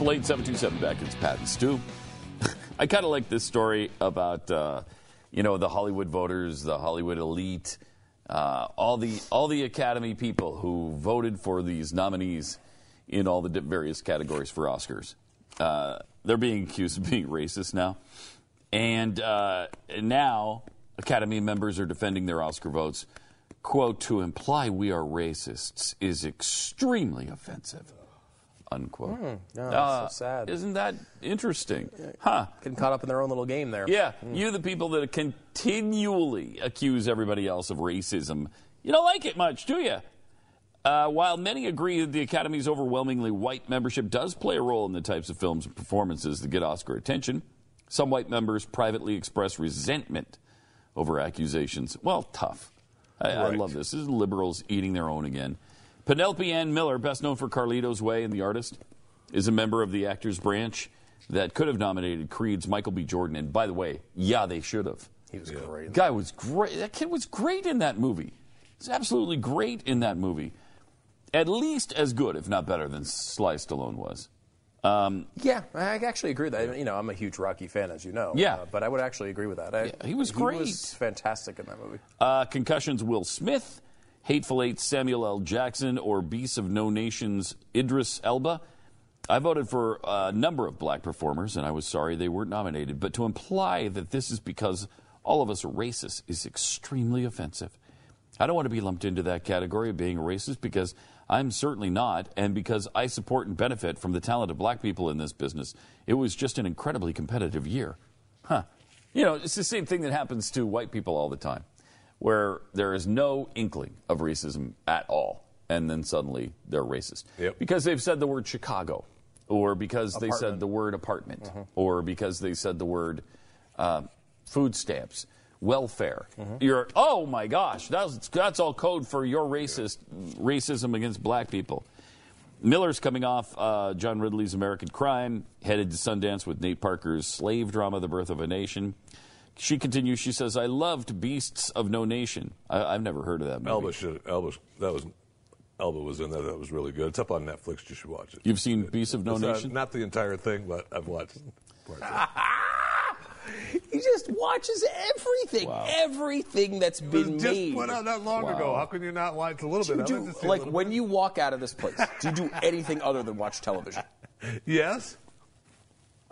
Triple eight seven two seven back. It's Pat and Stu. I kind of like this story about uh, you know the Hollywood voters, the Hollywood elite, uh, all the all the Academy people who voted for these nominees in all the various categories for Oscars. Uh, they're being accused of being racist now, and uh, now Academy members are defending their Oscar votes. "Quote to imply we are racists is extremely offensive." Unquote. No, Uh, so sad. Isn't that interesting? Huh. Getting caught up in their own little game there. Yeah, you the people that continually accuse everybody else of racism. You don't like it much, do you? Uh, while many agree that the Academy's overwhelmingly white membership does play a role in the types of films and performances that get Oscar attention, some white members privately express resentment over accusations. Well, tough. I, I love this. This is liberals eating their own again. Penelope Ann Miller, best known for Carlito's Way and The Artist, is a member of the actors branch that could have nominated Creed's Michael B. Jordan. And by the way, yeah, they should have. He was great. Guy was great. That kid was great in that movie. He's absolutely great in that movie. At least as good, if not better, than Sly Stallone was. Um, Yeah, I actually agree with that. You know, I'm a huge Rocky fan, as you know. Yeah. Uh, but I would actually agree with that. I, Yeah, he was great. He was fantastic in that movie. uh, concussions Will Smith, Hateful Eight Samuel L. Jackson, or Beasts of No Nations Idris Elba. I voted for a number of black performers, and I was sorry they weren't nominated. But to imply that this is because all of us are racist is extremely offensive. I don't want to be lumped into that category of being a racist because I'm certainly not, and because I support and benefit from the talent of black people in this business. It was just an incredibly competitive year. Huh. You know, it's the same thing that happens to white people all the time, where there is no inkling of racism at all, and then suddenly they're racist. Yep. Because they've said the word Chicago, or because they said the word apartment, or because they said the word uh, food stamps, welfare. You're oh my gosh, that's that's all code for your racist racism against black people. Miller's coming off uh, John Ridley's American Crime, headed to Sundance with Nate Parker's slave drama, The Birth of a Nation. She continues. She says, "I loved Beasts of No Nation. I, I've never heard of that movie. Elba should. Uh, Elba. That was. Elba was in there. That was really good. It's up on Netflix. You should watch it. You've seen Beasts of No It's not- Nation? Not the entire thing, but I've watched. parts of it. He just watches everything, Wow. everything that's It was been just made. put out that long ago. How can you not watch a little Do bit? you of it? do, Just a like little when bit. you walk out of this place, do you do anything other than watch television? Yes.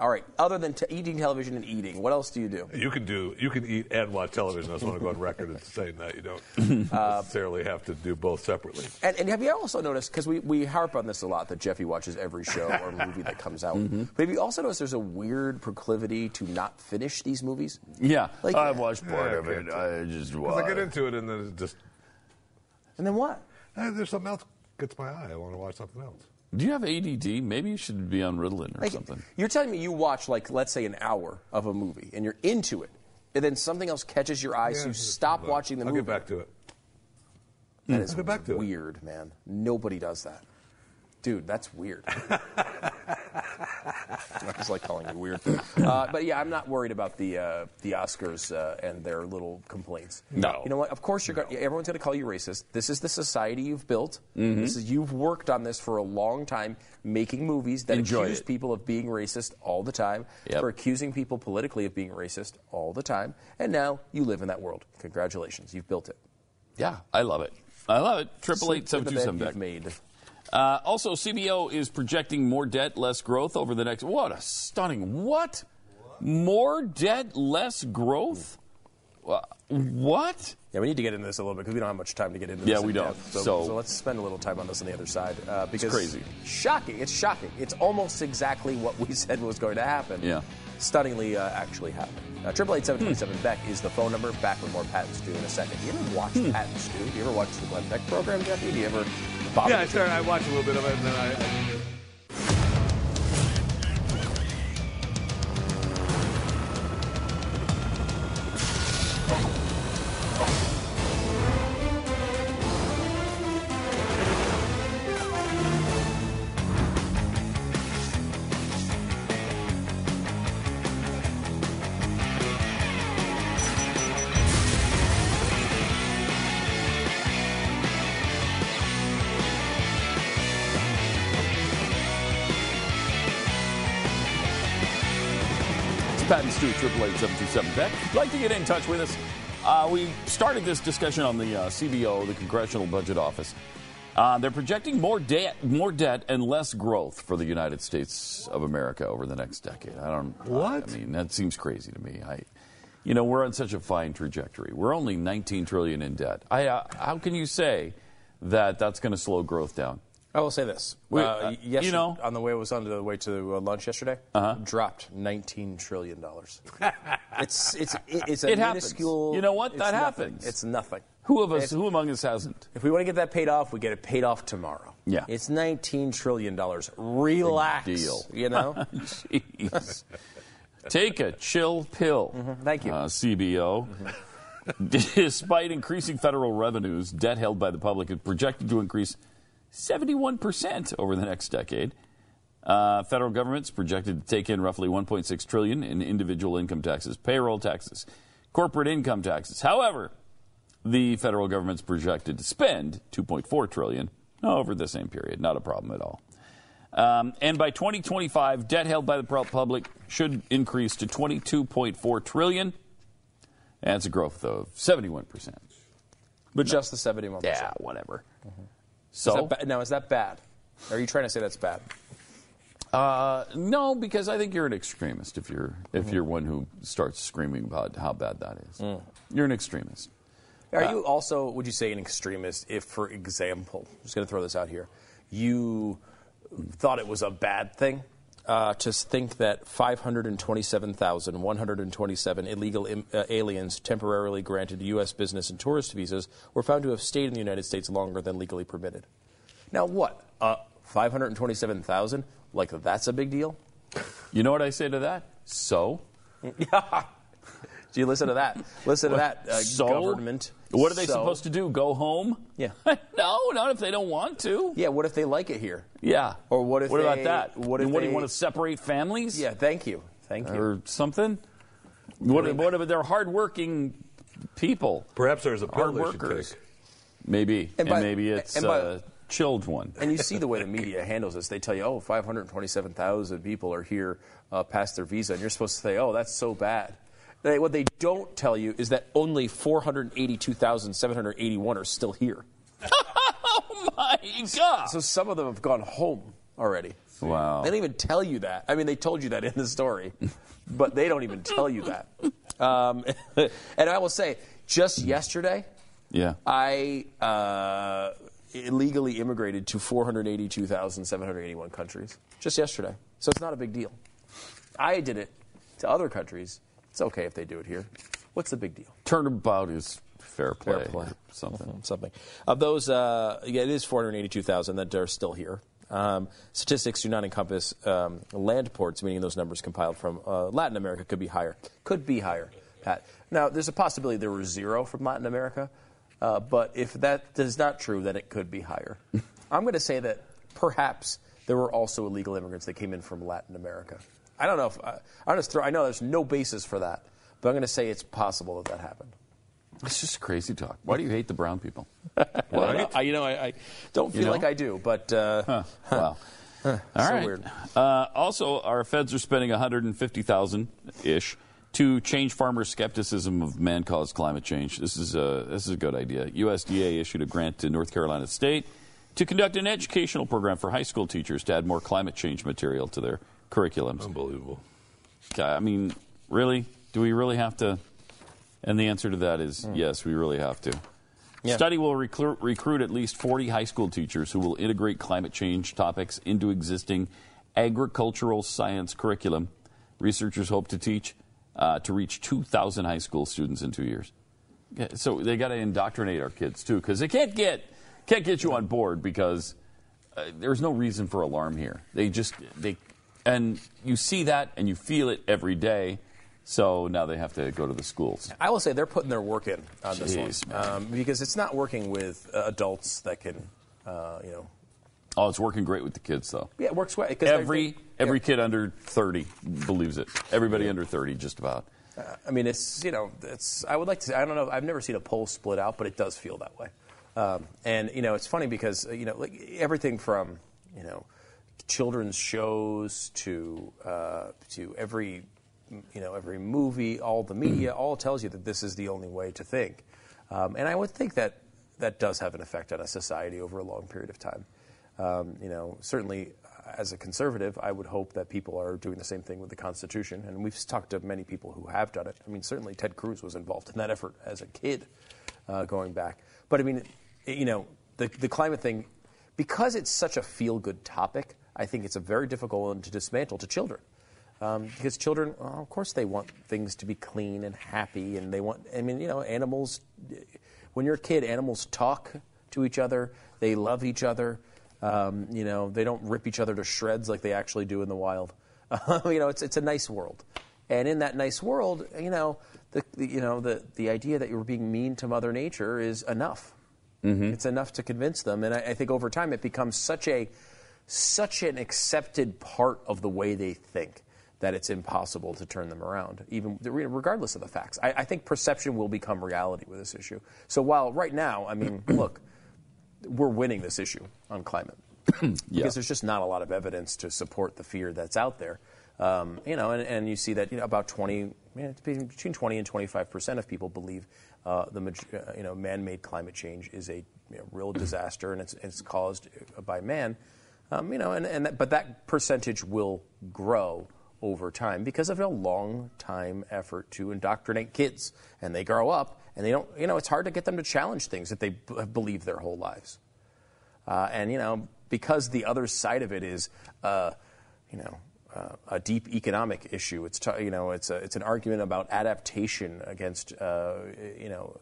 All right, other than t- eating television and eating, what else do you do? You can do. You can eat and watch television. I just want to go on record and saying that you don't necessarily have to do both separately. And, and have you also noticed, because we, we harp on this a lot, that Jeffy watches every show or movie that comes out. Mm-hmm. But have you also noticed there's a weird proclivity to not finish these movies? Yeah, Like- I've watched part Yeah, of it. okay. I just Because. I get into it and then it just And then what? eh, there's something else gets my eye. I want to watch something else. Do you have ADD? Maybe you should be on Ritalin or Like, something. You're telling me you watch, like, let's say an hour of a movie, and you're into it, and then something else catches your eye, so you stop watching the movie. I'll movie. get back to it. That hmm. is I'll get back to it. That's weird, man. Nobody does that. Dude, that's weird. I just like calling you weird. Uh, but yeah, I'm not worried about the uh, the Oscars uh, and their little complaints. No. You know what? Of course, you're going. Everyone's going to call you racist. This is the society you've built. Mm-hmm. This is you've worked on this for a long time, making movies that Enjoy accuse it. people of being racist all the time, Yep. for accusing people politically of being racist all the time, and now you live in that world. Congratulations, you've built it. Yeah, I love it. I love it. Triple eight seven two seven. Sleep seven in two the seven bed back. you've made. Uh, also, CBO is projecting more debt, less growth over the next. What a stunning! What? More debt, less growth? What? Yeah, we need to get into this a little bit because we don't have much time to get into Yeah, this. in we don't. So, So- so let's spend a little time on this on the other side uh, because crazy. shocking. It's shocking. It's almost exactly what we said was going to happen. Yeah. stunningly uh, actually happened. Triple eight seven twenty seven Beck is the phone number. Back with more Pat and Stu in a second. Do you ever watch Hmm. Pat and Stu? Do you ever watch the Glenn Beck program, Jeffy? Do you ever? Bother Yeah, I started. I watched a little bit of it, and then I. I Beck. Like to get in touch with us, uh, we started this discussion on the uh, CBO, the Congressional Budget Office. Uh, they're projecting more debt, more debt, and less growth for the United States of America over the next decade. I don't. What? I, I mean, that seems crazy to me. I, you know, we're on such a fine trajectory. We're only 19 trillion in debt. I, uh, how can you say that that's going to slow growth down? I will say this. We- uh, uh, yesterday, you know- on the way I was on the way to uh, lunch yesterday, Uh-huh. dropped 19 trillion dollars. it's it's it's a It happens. minuscule. You know what? That nothing. happens. It's nothing. Who of us? It's- who among us hasn't? If we want to get that paid off, we get it paid off tomorrow. Yeah. It's 19 trillion dollars. Relax. Big deal. You know. Jeez. Take a chill pill. Thank you. Uh, CBO. Despite increasing federal revenues, debt held by the public is projected to increase 71% over the next decade. Uh, federal government's projected to take in roughly 1.6 trillion in individual income taxes, payroll taxes, corporate income taxes. However, the federal government's projected to spend 2.4 trillion over the same period. Not a problem at all. Um, and by 2025, debt held by the public should increase to 22.4 trillion. That's a growth of 71 percent. but just the 71%. Yeah, whatever. Is So that ba- now is that bad? Are you trying to say that's bad? Uh, no, because I think you're an extremist if you're if you're one who starts screaming about how bad that is. You're an extremist. Are Uh, you also, would you say, an extremist if, for example, I'm just going to throw this out here, you thought it was a bad thing uh, to think that 527,127 illegal Im- uh, aliens temporarily granted U.S. business and tourist visas were found to have stayed in the United States longer than legally permitted? Now, what? Uh, 527,000? Like, that's a big deal? You know what I say to that? So Do you listen to that? Listen to that, uh, so government. What are they So- supposed to do? Go home? Yeah. no, not if they don't want to. Yeah, what if they like it here? Yeah. Or what if What about that? what if And what do you want to separate families? Yeah, thank you. Thank you. Or something? What, what if they're hardworking people? Perhaps there's a pill Hard they should workers. take. Maybe. And, And maybe it's and by- a chilled one. And you see the way the media handles this. They tell you, oh, 527,000 people are here uh, past their visa. And you're supposed to say, oh, that's so bad. They, what they don't tell you is that only 482,781 are still here. oh my God! So some of them have gone home already. Wow. They don't even tell you that. I mean, they told you that in the story, but they don't even tell you that. Um, and I will say, just yesterday, Yeah. I uh, illegally immigrated to 482,781 countries just yesterday. So it's not a big deal. I did it to other countries. It's okay if they do it here. What's the big deal? Turnabout is fair play. Fair play. Something. Something. Of those, uh, yeah, it is 482,000 that are still here. Um, statistics do not encompass um, land ports, meaning those numbers compiled from uh, Latin America could be higher. Could be higher, Pat. Now, there's a possibility there were zero from Latin America, uh, but if that is not true, then it could be higher. I'm going to say that perhaps there were also illegal immigrants that came in from Latin America. I don't know if I, I'm just throw, I know there's no basis for that, but I'm going to say it's possible that that happened. It's just crazy talk. Why do you hate the brown people? Well, I, you know, I, I don't feel You know? like I do, but uh, Huh. Wow. All right. weird. Uh, also, our feds are spending 150,000 ish to change farmers' skepticism of man-caused climate change. This is a this is a good idea. USDA issued a grant to North Carolina State to conduct an educational program for high school teachers to add more climate change material to their curriculums. Unbelievable. I mean, really? Do we really have to? And the answer to that is yes, we really have to. Yeah. Study will recruit, recruit at least 40 high school teachers who will integrate climate change topics into existing agricultural science curriculum. Researchers hope to teach uh, to reach 2,000 high school students in two years. Yeah, So they got to indoctrinate our kids too, because they can't get can't get you on board because uh, there's no reason for alarm here. They just they and you see that and you feel it every day. So now they have to go to the schools. I will say they're putting their work in on this Jeez, one um, because it's not working with uh, adults that can, uh, you know, Oh, it's working great with the kids though. yeah, it works well. Every they- every yeah. kid under 30 believes it. Everybody under 30 just about. I mean, it's you know, it's. I would like to. Say, I don't know. I've never seen a poll split out, but it does feel that way. Um, and you know, it's funny because uh, you know, like everything from you know, children's shows to uh, to every you know every movie, all the media, all tells you that this is the only way to think. Um, and I would think that that does have an effect on a society over a long period of time. Um, you know, certainly uh, as a conservative, I would hope that people are doing the same thing with the Constitution. And we've talked to many people who have done it. I mean, certainly Ted Cruz was involved in that effort as a kid uh, going back. But I mean, you know, the, the climate thing, because it's such a feel good topic, I think it's a very difficult one to dismantle to children. Um, because children, well, of course, they want things to be clean and happy, and they want, I mean, you know, animals, when you're a kid, animals talk to each other, they love each other. Um, you know, they don't rip each other to shreds like they actually do in the wild. you know, it's, it's a nice world. And in that nice world, you know, the, the, you know, the, the idea that you're being mean to Mother Nature is enough. Mm-hmm. It's enough to convince them. And I, I think over time it becomes such a, such an accepted part of the way they think that it's impossible to turn them around, even regardless of the facts. I, I, think perception will become reality with this issue. So while right now, I mean, look, we're winning this issue on climate yeah. because there's just not a lot of evidence to support the fear that's out there. Um, you know, and, and, you see that you know, about 20, between 20 and 25 percent of people believe uh, the uh, you know man-made climate change is a you know, real disaster and it's, it's caused by man. Um, you know, and, and that, but that percentage will grow over time because of a long time effort to indoctrinate kids, and they grow up and they don't. You know, it's hard to get them to challenge things that they b- have believed their whole lives. Uh, and you know, because the other side of it is, uh, you know, uh, a deep economic issue. It's t- you know, it's a, it's an argument about adaptation against uh, you know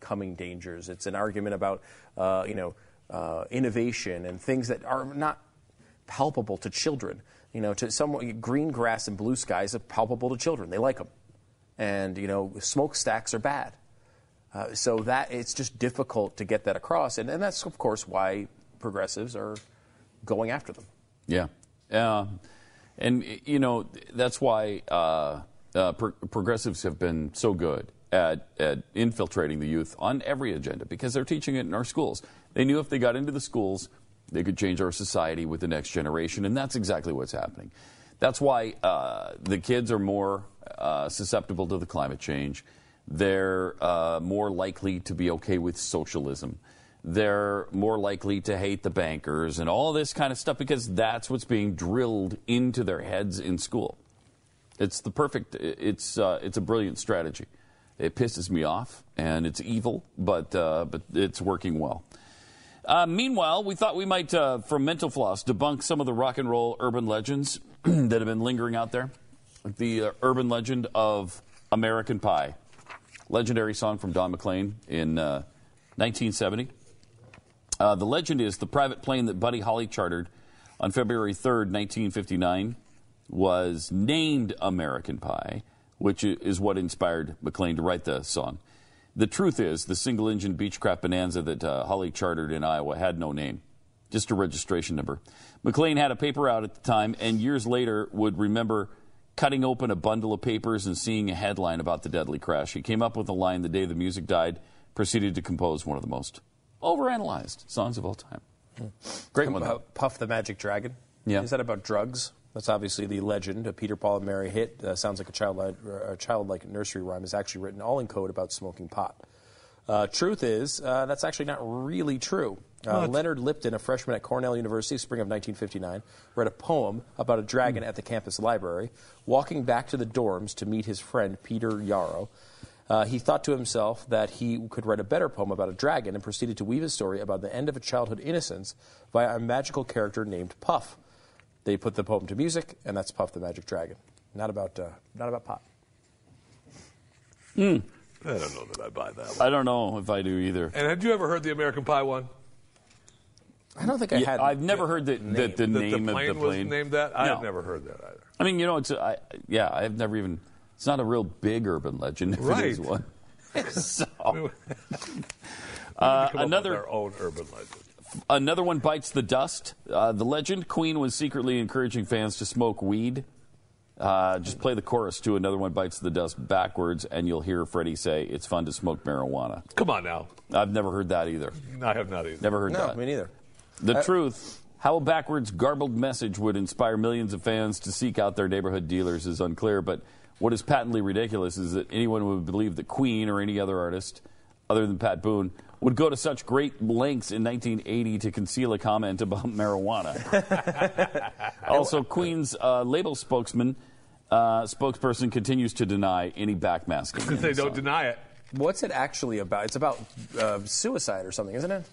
coming dangers. It's an argument about uh, you know uh, innovation and things that are not palpable to children. You know, to some green grass and blue skies are palpable to children. They like them, and you know, smokestacks are bad. Uh, so that it's just difficult to get that across, and, and that's of course why progressives are going after them. Yeah. Uh, and, you know, that's why uh, uh, pro- progressives have been so good at, at infiltrating the youth on every agenda because they're teaching it in our schools. They knew if they got into the schools, they could change our society with the next generation, and that's exactly what's happening. That's why uh, the kids are more uh, susceptible to the climate change. They're uh, more likely to be okay with socialism they're more likely to hate the bankers and all this kind of stuff because that's what's being drilled into their heads in school. It's the perfect, it's, uh, it's a brilliant strategy. It pisses me off and it's evil, but, uh, but it's working well. Uh, meanwhile, we thought we might, uh, from Mental Floss, debunk some of the rock and roll urban legends that have been lingering out there. The uh, urban legend of American Pie, legendary song from Don McLean in 1970. Uh, uh, the legend is the private plane that Buddy Holly chartered on February 3rd, 1959, was named American Pie, which is what inspired McLean to write the song. The truth is, the single engine Beechcraft Bonanza that uh, Holly chartered in Iowa had no name, just a registration number. McLean had a paper out at the time, and years later would remember cutting open a bundle of papers and seeing a headline about the deadly crash. He came up with a line the day the music died, proceeded to compose one of the most overanalyzed songs of all time. Great one. Puff the Magic Dragon. Yeah. Is that about drugs? That's obviously the legend. A Peter, Paul, and Mary hit uh, sounds like a childlike, a childlike nursery rhyme. Is actually written all in code about smoking pot. Uh, truth is, uh, that's actually not really true. Uh, Leonard Lipton, a freshman at Cornell University, spring of 1959, read a poem about a dragon at the campus library. Walking back to the dorms to meet his friend Peter Yarrow, uh, he thought to himself that he could write a better poem about a dragon and proceeded to weave a story about the end of a childhood innocence via a magical character named Puff. They put the poem to music, and that's Puff the Magic Dragon. Not about, uh, not about pot. Mm. I don't know that I buy that one. I don't know if I do either. And had you ever heard the American Pie one? I don't think I yeah, had. I've never heard the, the, the, name the of the plane was named that. I've never heard that either. I mean, you know, it's I, yeah, I've never even it's not a real big urban legend if right. it is one. so, uh, another their own urban legend. Another one bites the dust. Uh, the legend Queen was secretly encouraging fans to smoke weed. Uh, just play the chorus to another one bites the dust backwards, and you'll hear Freddie say, "It's fun to smoke marijuana." Come on now. I've never heard that either. I have not either. Never heard no, that. me neither. The uh, truth. How a backwards, garbled message would inspire millions of fans to seek out their neighborhood dealers is unclear, but what is patently ridiculous is that anyone would believe that Queen or any other artist other than Pat Boone would go to such great lengths in 1980 to conceal a comment about marijuana. also, Queen's uh, label spokesman uh, spokesperson continues to deny any backmasking. they don't song. deny it. What's it actually about? It's about uh, suicide or something, isn't it?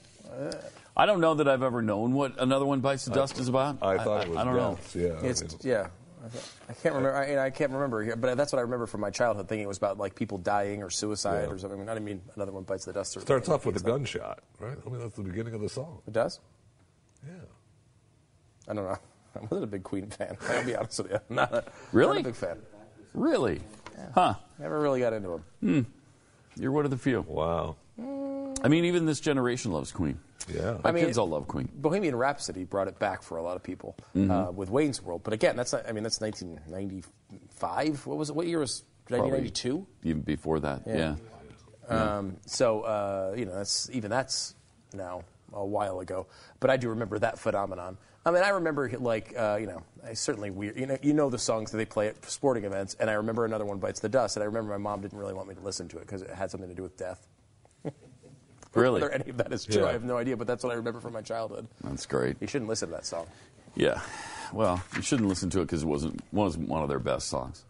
I don't know that I've ever known what another one bites the dust is about. I thought it was I don't know. Yeah. It's I mean, yeah. I can't remember. I, I can't remember, but that's what I remember from my childhood, thinking it was about like people dying or suicide Yeah. or something. I didn't mean another one bites the dust. Or starts off with a It's gunshot, right? I mean, that's the beginning of the song. It does. Yeah. I don't know. I wasn't a big Queen fan. I'll be honest with you. Not a, Really? Not a big fan. Really? Huh? Never really got into him. Hmm. You're one of the few. Wow. I mean, even this generation loves Queen. Yeah. My I mean- kids all love Queen. Bohemian Rhapsody brought it back for a lot of people Mm-hmm. uh, with Wayne's World. But again, that's not, I mean that's 1995. What was it? What year was 1992? Even before that, yeah. Um, so uh, you know, that's even that's now a while ago. But I do remember that phenomenon. I mean, I remember like uh, you know, I certainly weird. You know, you know the songs that they play at sporting events, and I remember another one bites the dust. And I remember my mom didn't really want me to listen to it because it had something to do with death. Really? Whether any of that is true, Yeah. I have no idea. But that's what I remember from my childhood. That's great. You shouldn't listen to that song. Yeah. Well, you shouldn't listen to it because it wasn't wasn't one of their best songs.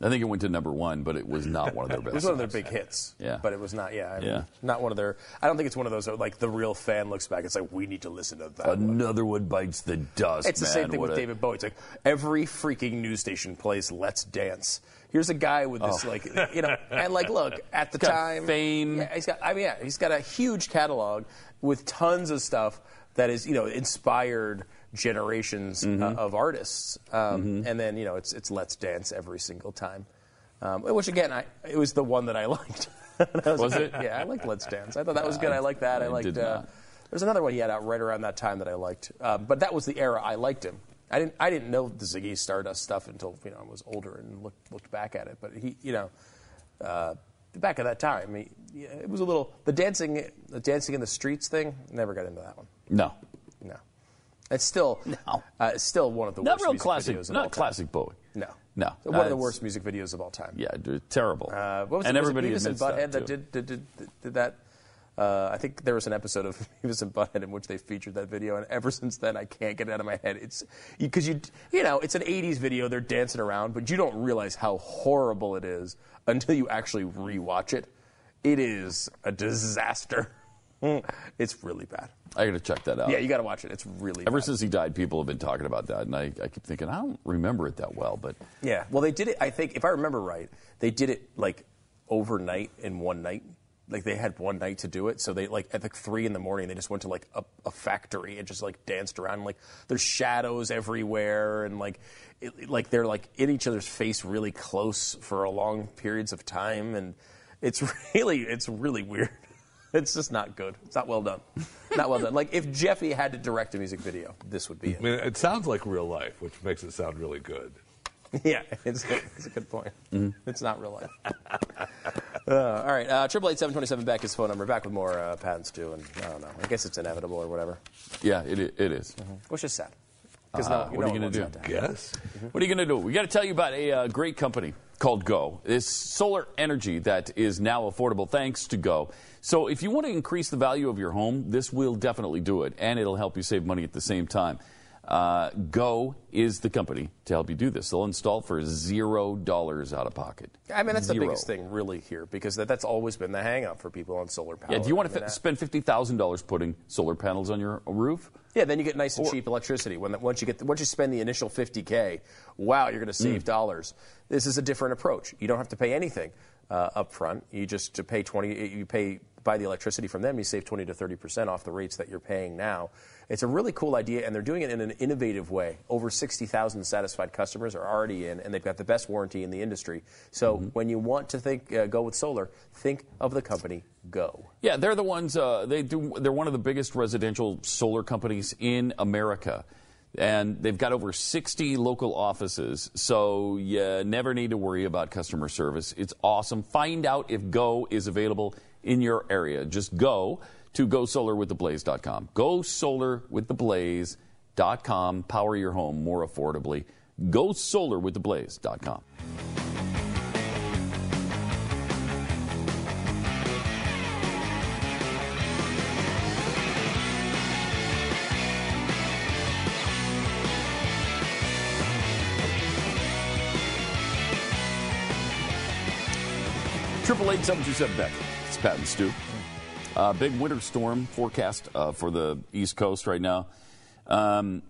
I think it went to number one, but it was not one of their best. It was one of their big hits. Yeah. But it was not, yeah. I mean, Yeah. Not one of their, I don't think it's one of those, uh, like, the real fan looks back. It's like, we need to listen to that. Another one bites the dust. It's the same thing with a- David Bowie. It's like, every freaking news station plays Let's Dance. Here's a guy with this, like, you know, and like, look, at the Oh. time. fame. Yeah, he's got, I mean, yeah, he's got a huge catalog with tons of stuff that is, you know, inspired generations Mm-hmm. uh, of artists. Um, And then, you know, it's, it's Let's Dance every single time. Um, which again, I, it was the one that I liked. I Was it? Yeah, I liked Let's Dance. I thought that was good. I liked that. I, I liked. Uh, there's another one he had out right around that time that I liked, um, but that was the era I liked him. I didn't. I didn't know the Ziggy Stardust stuff until you know I was older and looked looked back at it. But he, you know, uh, back at that time, he, yeah, it was a little the dancing, the dancing in the streets thing. Never got into that one. No. No, it's still No. Uh, it's still one of the Not worst real music classic. videos of all Not time. classic Bowie. No, No. one of the worst music videos of all time. Yeah, terrible. Uh, what was and it, was it everybody Beavis and Butthead that, that, did, did, did, did that? Uh, I think there was an episode of Beavis and Butthead in which they featured that video, and ever since then I can't get it out of my head. It's because you, you know, it's an '80s video. They're dancing around, but you don't realize how horrible it is until you actually rewatch it. It is a disaster. it's really bad. I got to check that out. Yeah, you got to watch it. It's really Ever bad. since he died, people have been talking about that, and I, I keep thinking I don't remember it that well, but Yeah. Well, they did it. I think, if I remember right, they did it like overnight in one night. Like they had one night to do it, so they like at like three in the morning they just went to like a, a factory and just like danced around. Like there's shadows everywhere, and like it, like they're like in each other's face really close for a long periods of time, and it's really it's really weird. It's just not good. It's not well done. Not well done. Like if Jeffy had to direct a music video, this would be it. I mean, it sounds like real life, which makes it sound really good. Yeah, it's, it's a good point. It's not real life. uh, all right, uh, triple eight seven twenty seven Beck is phone number. Back with more uh, patents too, and I don't know. I guess it's inevitable or whatever, yeah, it, i- it is. which is sad. Because Uh, what are you going gonna to do? Yes. What are you going to do? We got to tell you about a uh, great company called Go. It's solar energy that is now affordable thanks to Go. So if you want to increase the value of your home, this will definitely do it, and it'll help you save money at the same time. Uh, Go is the company to help you do this. They'll install for zero dollars out of pocket. I mean, that's the biggest thing, really, here, because that, that's always been the hang up for people on solar power. Yeah, do you want to f- spend fifty thousand dollars putting solar panels on your roof? Yeah, then you get nice and Or- cheap electricity. When the, once you get once you spend the initial 50k, wow, you're going to Mm. save dollars. This is a different approach. You don't have to pay anything uh, up front. You just to pay 20. You pay buy the electricity from them. You save 20 to 30 percent off the rates that you're paying now. It's a really cool idea, and they're doing it in an innovative way. Over 60,000 satisfied customers are already in, and they've got the best warranty in the industry. So Mm-hmm. when you want to think uh, go with solar, think of the company Go. Yeah, they're the ones. Uh, they do. They're one of the biggest residential solar companies in America, and they've got over 60 local offices. So you never need to worry about customer service. It's awesome. Find out if Go is available in your area. Just go to gosolarwiththeblaze.com. Gosolarwiththeblaze.com. Power your home more affordably. Gosolarwiththeblaze.com. Triple eight seven two seven Beck. It's Pat and Stu. Uh, big winter storm forecast uh, for the East Coast right now. Um,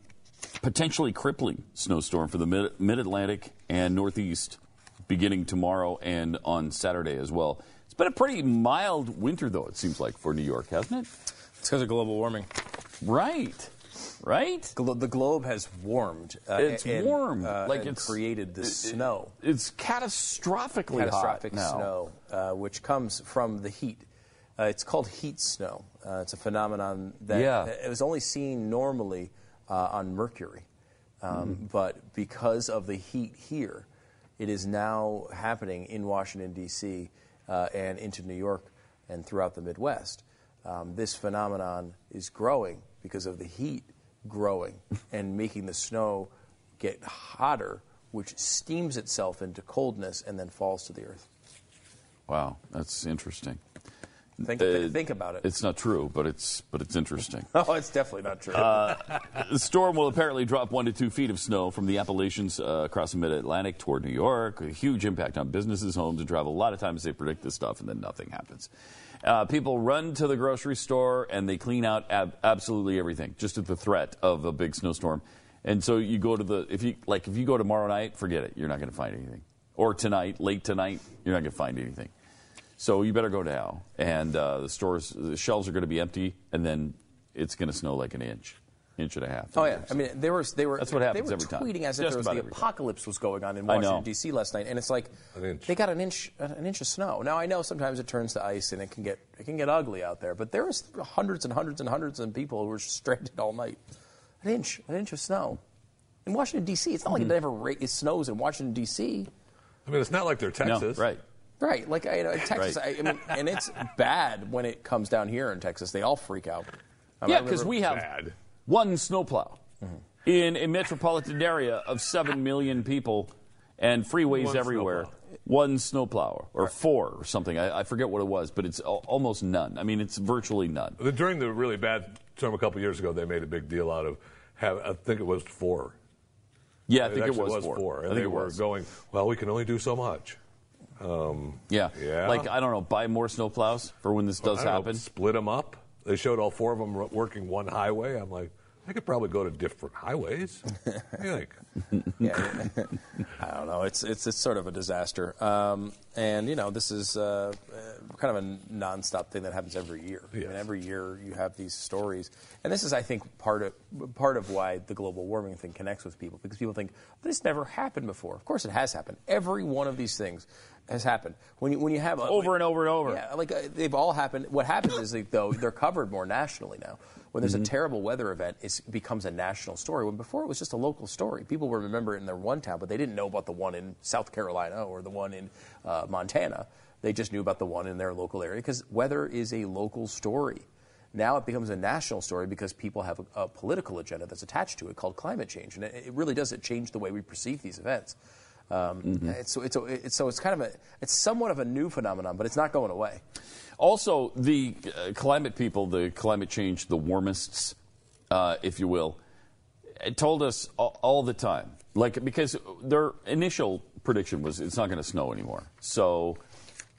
potentially crippling snowstorm for the mid Atlantic and Northeast beginning tomorrow and on Saturday as well. It's been a pretty mild winter, though, it seems like, for New York, hasn't it? It's because of global warming. Right. Right? Glo- the globe has warmed. Uh, it's and, warmed. Uh, like and it's created this it, snow. It's catastrophically Catastrophic hot now. snow, uh, which comes from the heat. Uh, it's called heat snow. Uh, it's a phenomenon that Yeah. it was only seen normally uh, on Mercury, um, Mm-hmm. but because of the heat here, it is now happening in Washington D.C. Uh, and into New York and throughout the Midwest. Um, this phenomenon is growing because of the heat growing and making the snow get hotter, which steams itself into coldness and then falls to the earth. Wow, that's interesting. Think, Uh, think about it. It's not true, but it's but it's interesting. oh, it's definitely not true. the storm will apparently drop one to two feet of snow from the Appalachians uh, across the mid-Atlantic toward New York. A huge impact on businesses, homes, and travel. A lot of times they predict this stuff, and then nothing happens. Uh, people run to the grocery store and they clean out ab- absolutely everything, just at the threat of a big snowstorm. And so you go to the if you like if you go tomorrow night, forget it. You're not going to find anything. Or tonight, late tonight, you're not going to find anything. So you better go now. And uh, the stores, the shelves are going to be empty, and then it's going to snow like an inch, inch and a half. oh yeah, I mean they were they were That's what happens they were every time. tweeting as if Just there was the every time. apocalypse was going on in Washington D.C. last night, and it's like An inch. they got an inch an inch of snow. Now I know sometimes it turns to ice and it can get it can get ugly out there, but there was hundreds and hundreds and hundreds of people who were stranded all night. An inch, an inch of snow in Washington D.C. It's not like it never ra- it snows in Washington D.C. I mean, it's not like they're No, Texas. right. Right, like I, you know, in Texas, Right. I, I mean, and it's bad when it comes down here in Texas. They all freak out. I Yeah, because we have Bad. one snowplow mm-hmm. in a metropolitan area of seven million people and freeways One everywhere. snowplow. One snowplow or four or something. I, I forget what it was, but it's al- almost none. I mean, it's virtually none. During the really bad term a couple years ago, they made a big deal out of. Have, I think it was four. Yeah, I think it, actually was, four. And I think they it were was. going. Well, we can only do so much. Yeah. Yeah. Like I don't know, buy more snowplows for when this does I don't know, happen. split them up. They showed all four of them working one highway. I'm like, I could probably go to different highways. What do you think? Yeah, I don't know. It's it's it's sort of a disaster. Um, and you know, this is uh, uh, kind of a nonstop thing that happens every year. I mean, every year you have these stories, and this is, I think, part of part of why the global warming thing connects with people because people think this never happened before. Of course, it has happened. Every one of these things has happened. When you when you have a, Over and over and over. Yeah, like uh, they've all happened. What happens is like, though they're covered more nationally now. When there's a terrible weather event, it becomes a national story. When before it was just a local story. People would remember it in their one town, but they didn't know about the one in South Carolina or the one in uh, Montana. They just knew about the one in their local area because weather is a local story. Now it becomes a national story because people have a, a political agenda that's attached to it called climate change, and it, it really does it change the way we perceive these events. Um, it's, so it's, a, it's so it's kind of a it's somewhat of a new phenomenon, but it's not going away. Also, the uh, climate people, the climate change, the warmists, uh, if you will, it told us all, all the time, like because their initial prediction was it's not going to snow anymore. So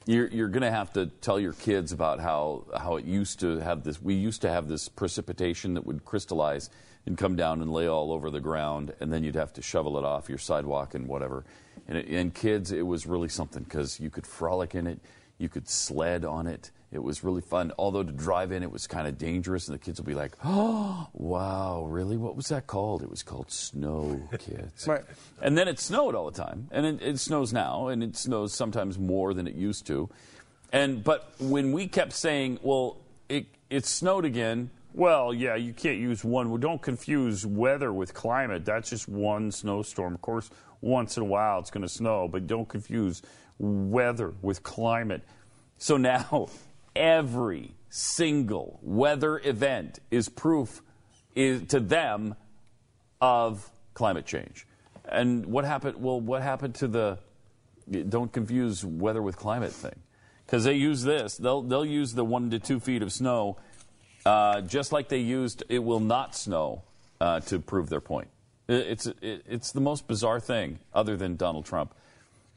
you're, you're going to have to tell your kids about how how it used to have this. We used to have this precipitation that would crystallize and come down and lay all over the ground, and then you'd have to shovel it off your sidewalk and whatever. And, it, and kids, it was really something because you could frolic in it. You could sled on it. It was really fun. Although to drive in, it was kind of dangerous, and the kids would be like, "Oh, wow, really? What was that called?" It was called snow, kids. Right. And then it snowed all the time, and it, it snows now, and it snows sometimes more than it used to. And but when we kept saying, "Well, it it snowed again," well, yeah, you can't use one. Don't confuse weather with climate. That's just one snowstorm. Of course, once in a while it's going to snow, but don't confuse weather with climate. So now, every single weather event is proof is, to them of climate change. And what happened? Well, what happened to the don't confuse weather with climate thing? Because they use this. They'll they'll use the one to two feet of snow, uh, just like they used it will not snow uh, to prove their point. It's it's the most bizarre thing, other than Donald Trump.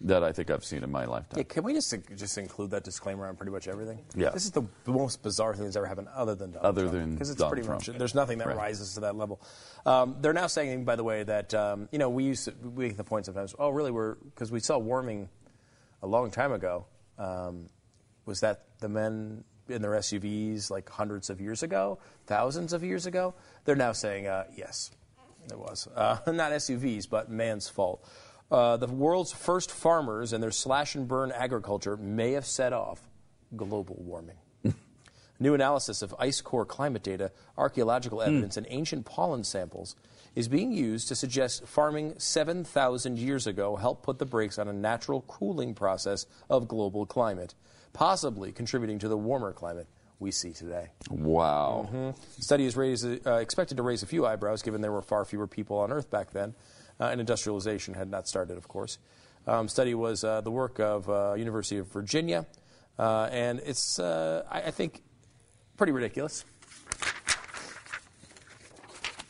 that I think I've seen in my lifetime. Yeah, can we just just include that disclaimer on pretty much everything? Yeah. This is the, most bizarre thing that's ever happened, other than Donald Other Trump, than because it's Donald pretty Trump. much there's nothing that Right. rises to that level. Um, they're now saying, by the way, that um, you know we used to, we make the point sometimes. Oh, really? We're because we saw warming a long time ago. Um, was that the men in their SUVs like hundreds of years ago, thousands of years ago? They're now saying uh, yes, it was uh, not SUVs, but man's fault. Uh, the world's first farmers and their slash and burn agriculture may have set off global warming. New analysis of ice core climate data, archaeological evidence, and ancient pollen samples is being used to suggest farming 7,000 years ago helped put the brakes on a natural cooling process of global climate, possibly contributing to the warmer climate we see today. Wow. The study is raised, uh, expected to raise a few eyebrows, given there were far fewer people on Earth back then, uh, and industrialization had not started, of course. Um, study was uh, the work of uh, University of Virginia, uh, and it's, uh, I, I think, pretty ridiculous.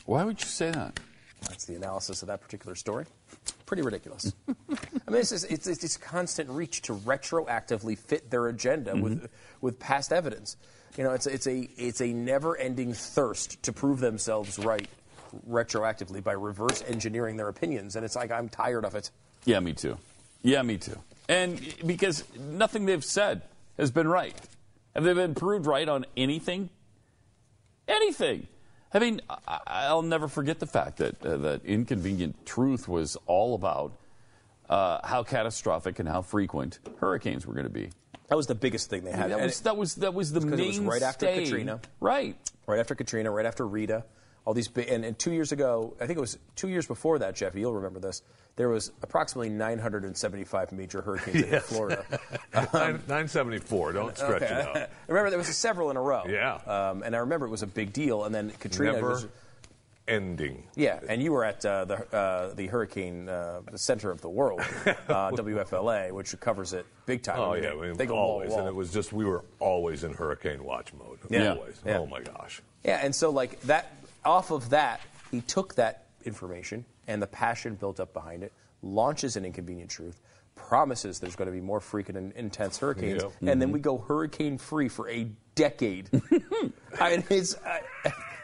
Why would you say that? That's the analysis of that particular story. Pretty ridiculous. I mean, it's, just, it's, it's this constant reach to retroactively fit their agenda mm-hmm. with, with past evidence. You know, it's, it's a, it's a never ending thirst to prove themselves right retroactively by reverse engineering their opinions. And it's like, I'm tired of it. Yeah, me too. Yeah, me too. And because nothing they've said has been right. Have they been proved right on anything? Anything. I mean, I- I'll never forget the fact that uh, that inconvenient truth was all about uh, how catastrophic and how frequent hurricanes were going to be. That was the biggest thing they I had. mean, that was that was that was the main it was right after Katrina. right? right after Katrina, right after Rita, all these big, and, and two years ago, I think it was two years before that, Jeff, you'll remember this. There was approximately 975 major hurricanes that hit Florida. Nine- 974. Don't stretch it out. I remember there was several in a row. Yeah. Um, and I remember it was a big deal. And then Katrina Never was. ending. Yeah, and you were at uh, the uh, the hurricane uh, the center of the world, uh, WFLA, which covers it big time. Oh I mean, yeah, mean, they go wall always, wall. and it was just we were always in hurricane watch mode. Yeah. Always. Yeah. Oh my gosh. Yeah, and so like that, off of that, he took that information and the passion built up behind it, launches an inconvenient truth, promises there's going to be more frequent and intense hurricanes, Yep. and then we go hurricane free for a decade. I mean, it's, uh,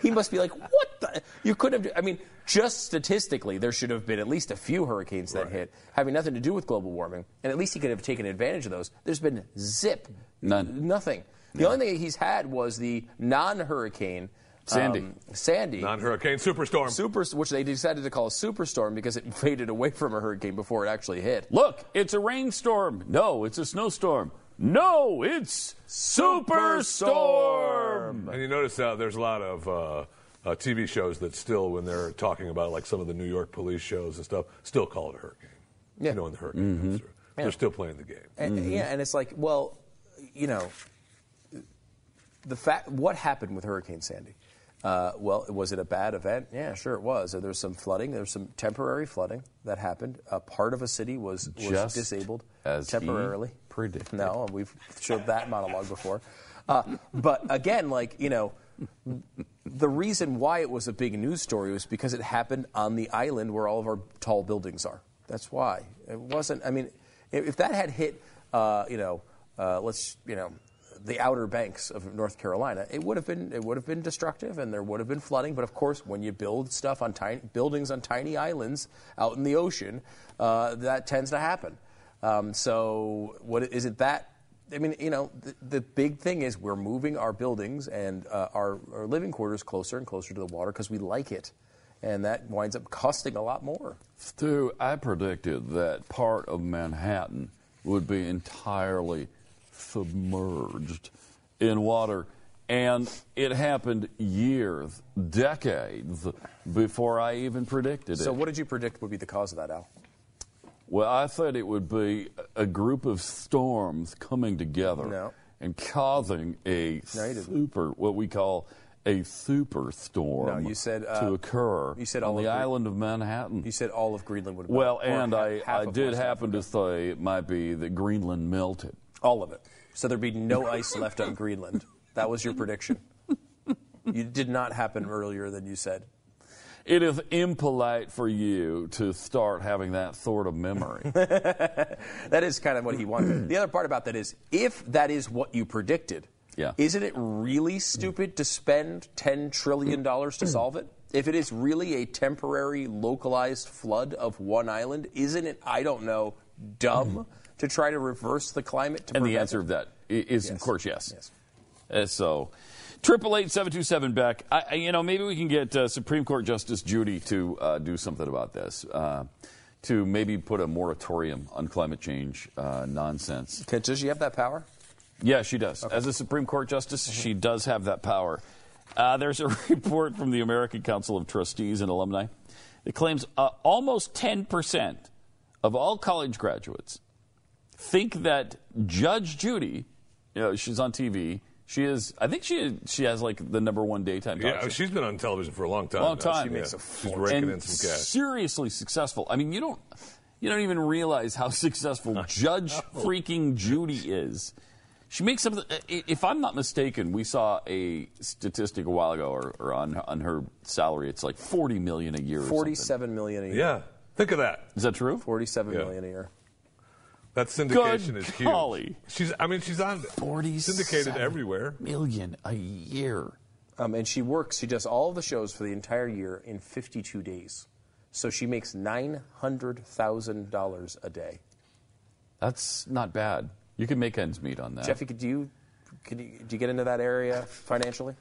he must be like, what the? You couldn't have, I mean, just statistically, there should have been at least a few hurricanes that Right. hit, having nothing to do with global warming, and at least he could have taken advantage of those. There's been zip. None. Nothing. The only thing he's had was the non-hurricane Sandy. um, Sandy, Non-hurricane superstorm. super, which they decided to call a superstorm because it faded away from a hurricane before it actually hit. Look, it's a rainstorm. No, it's a snowstorm. No, it's superstorm. And you notice uh, there's a lot of uh, uh, TV shows that still, when they're talking about like some of the New York police shows and stuff, still call it a hurricane. Yeah. You know, when the hurricane comes through. They're still playing the game. And, Yeah, and it's like, well, you know, the fact what happened with Hurricane Sandy? Uh, well, was it a bad event? Yeah, sure it was. There was some flooding. There was some temporary flooding that happened. A part of a city was, was Just disabled temporarily. predicted. No, we've showed that monologue before. Uh, but again, like you know, the reason why it was a big news story was because it happened on the island where all of our tall buildings are. That's why it wasn't. I mean, if, if that had hit, uh, you know, uh, let's you know, the outer banks of North Carolina, it would have been it would have been destructive, and there would have been flooding. But of course, when you build stuff on tiny buildings on tiny islands out in the ocean, uh, that tends to happen. Um, so, what is it that I mean, you know, the, the big thing is we're moving our buildings and uh, our, our living quarters closer and closer to the water because we like it. And that winds up costing a lot more. Stu, I predicted that part of Manhattan would be entirely submerged in water. And it happened years, decades before I even predicted it. So, what did you predict would be the cause of that, Al? Well, I thought it would be a group of storms coming together No. and causing a No, super, what we call a superstorm No, you said, uh, to occur you said on the the- island of Manhattan. You said all of Greenland would. well, or and I, I did happen to say it might be that Greenland melted. All of it. So there'd be no ice left on Greenland. That was your prediction. You did not happen earlier than you said. It is impolite for you to start having that sort of memory. That is kind of what he wanted. the other part about that is if that is what you predicted, Yeah. isn't it really stupid to spend $10 trillion to solve it? If it is really a temporary, localized flood of one island, isn't it, I don't know, dumb to try to reverse the climate? To and the answer it? of that is, is, of course, yes. Yes. Uh, so, triple eight seven two seven Beck. I, you know, maybe we can get uh, Supreme Court Justice Judy to uh, do something about this. Uh, to maybe put a moratorium on climate change uh, nonsense. Okay, does she have that power? Yeah, she does. As a Supreme Court justice, she does have that power. Uh, there's a report from the American Council of Trustees and Alumni that claims uh, almost 10% of all college graduates think that Judge Judy, you know, she's on TV. She is, I think she she has like the number one daytime Yeah, show. she's been on television for a long time. Long now. time. She She makes makes a She's raking and in some cash. seriously successful. I mean, you don't you don't even realize how successful Judge freaking Judy is. She makes something. If I'm not mistaken, we saw a statistic a while ago, or, or on on her salary, it's like 40 million a year. or something. Forty-seven million a year. Yeah, think of that. Is that true? Forty-seven Yeah. million a year. That syndication Good is huge. golly. She's, I mean, she's on 47 syndicated everywhere. Million a year. Um, and she works, she does all the shows for the entire year in 52 days. So she makes $900,000 a day. That's not bad. You can make ends meet on that. Jeffy, could you, could you, do you get into that area financially?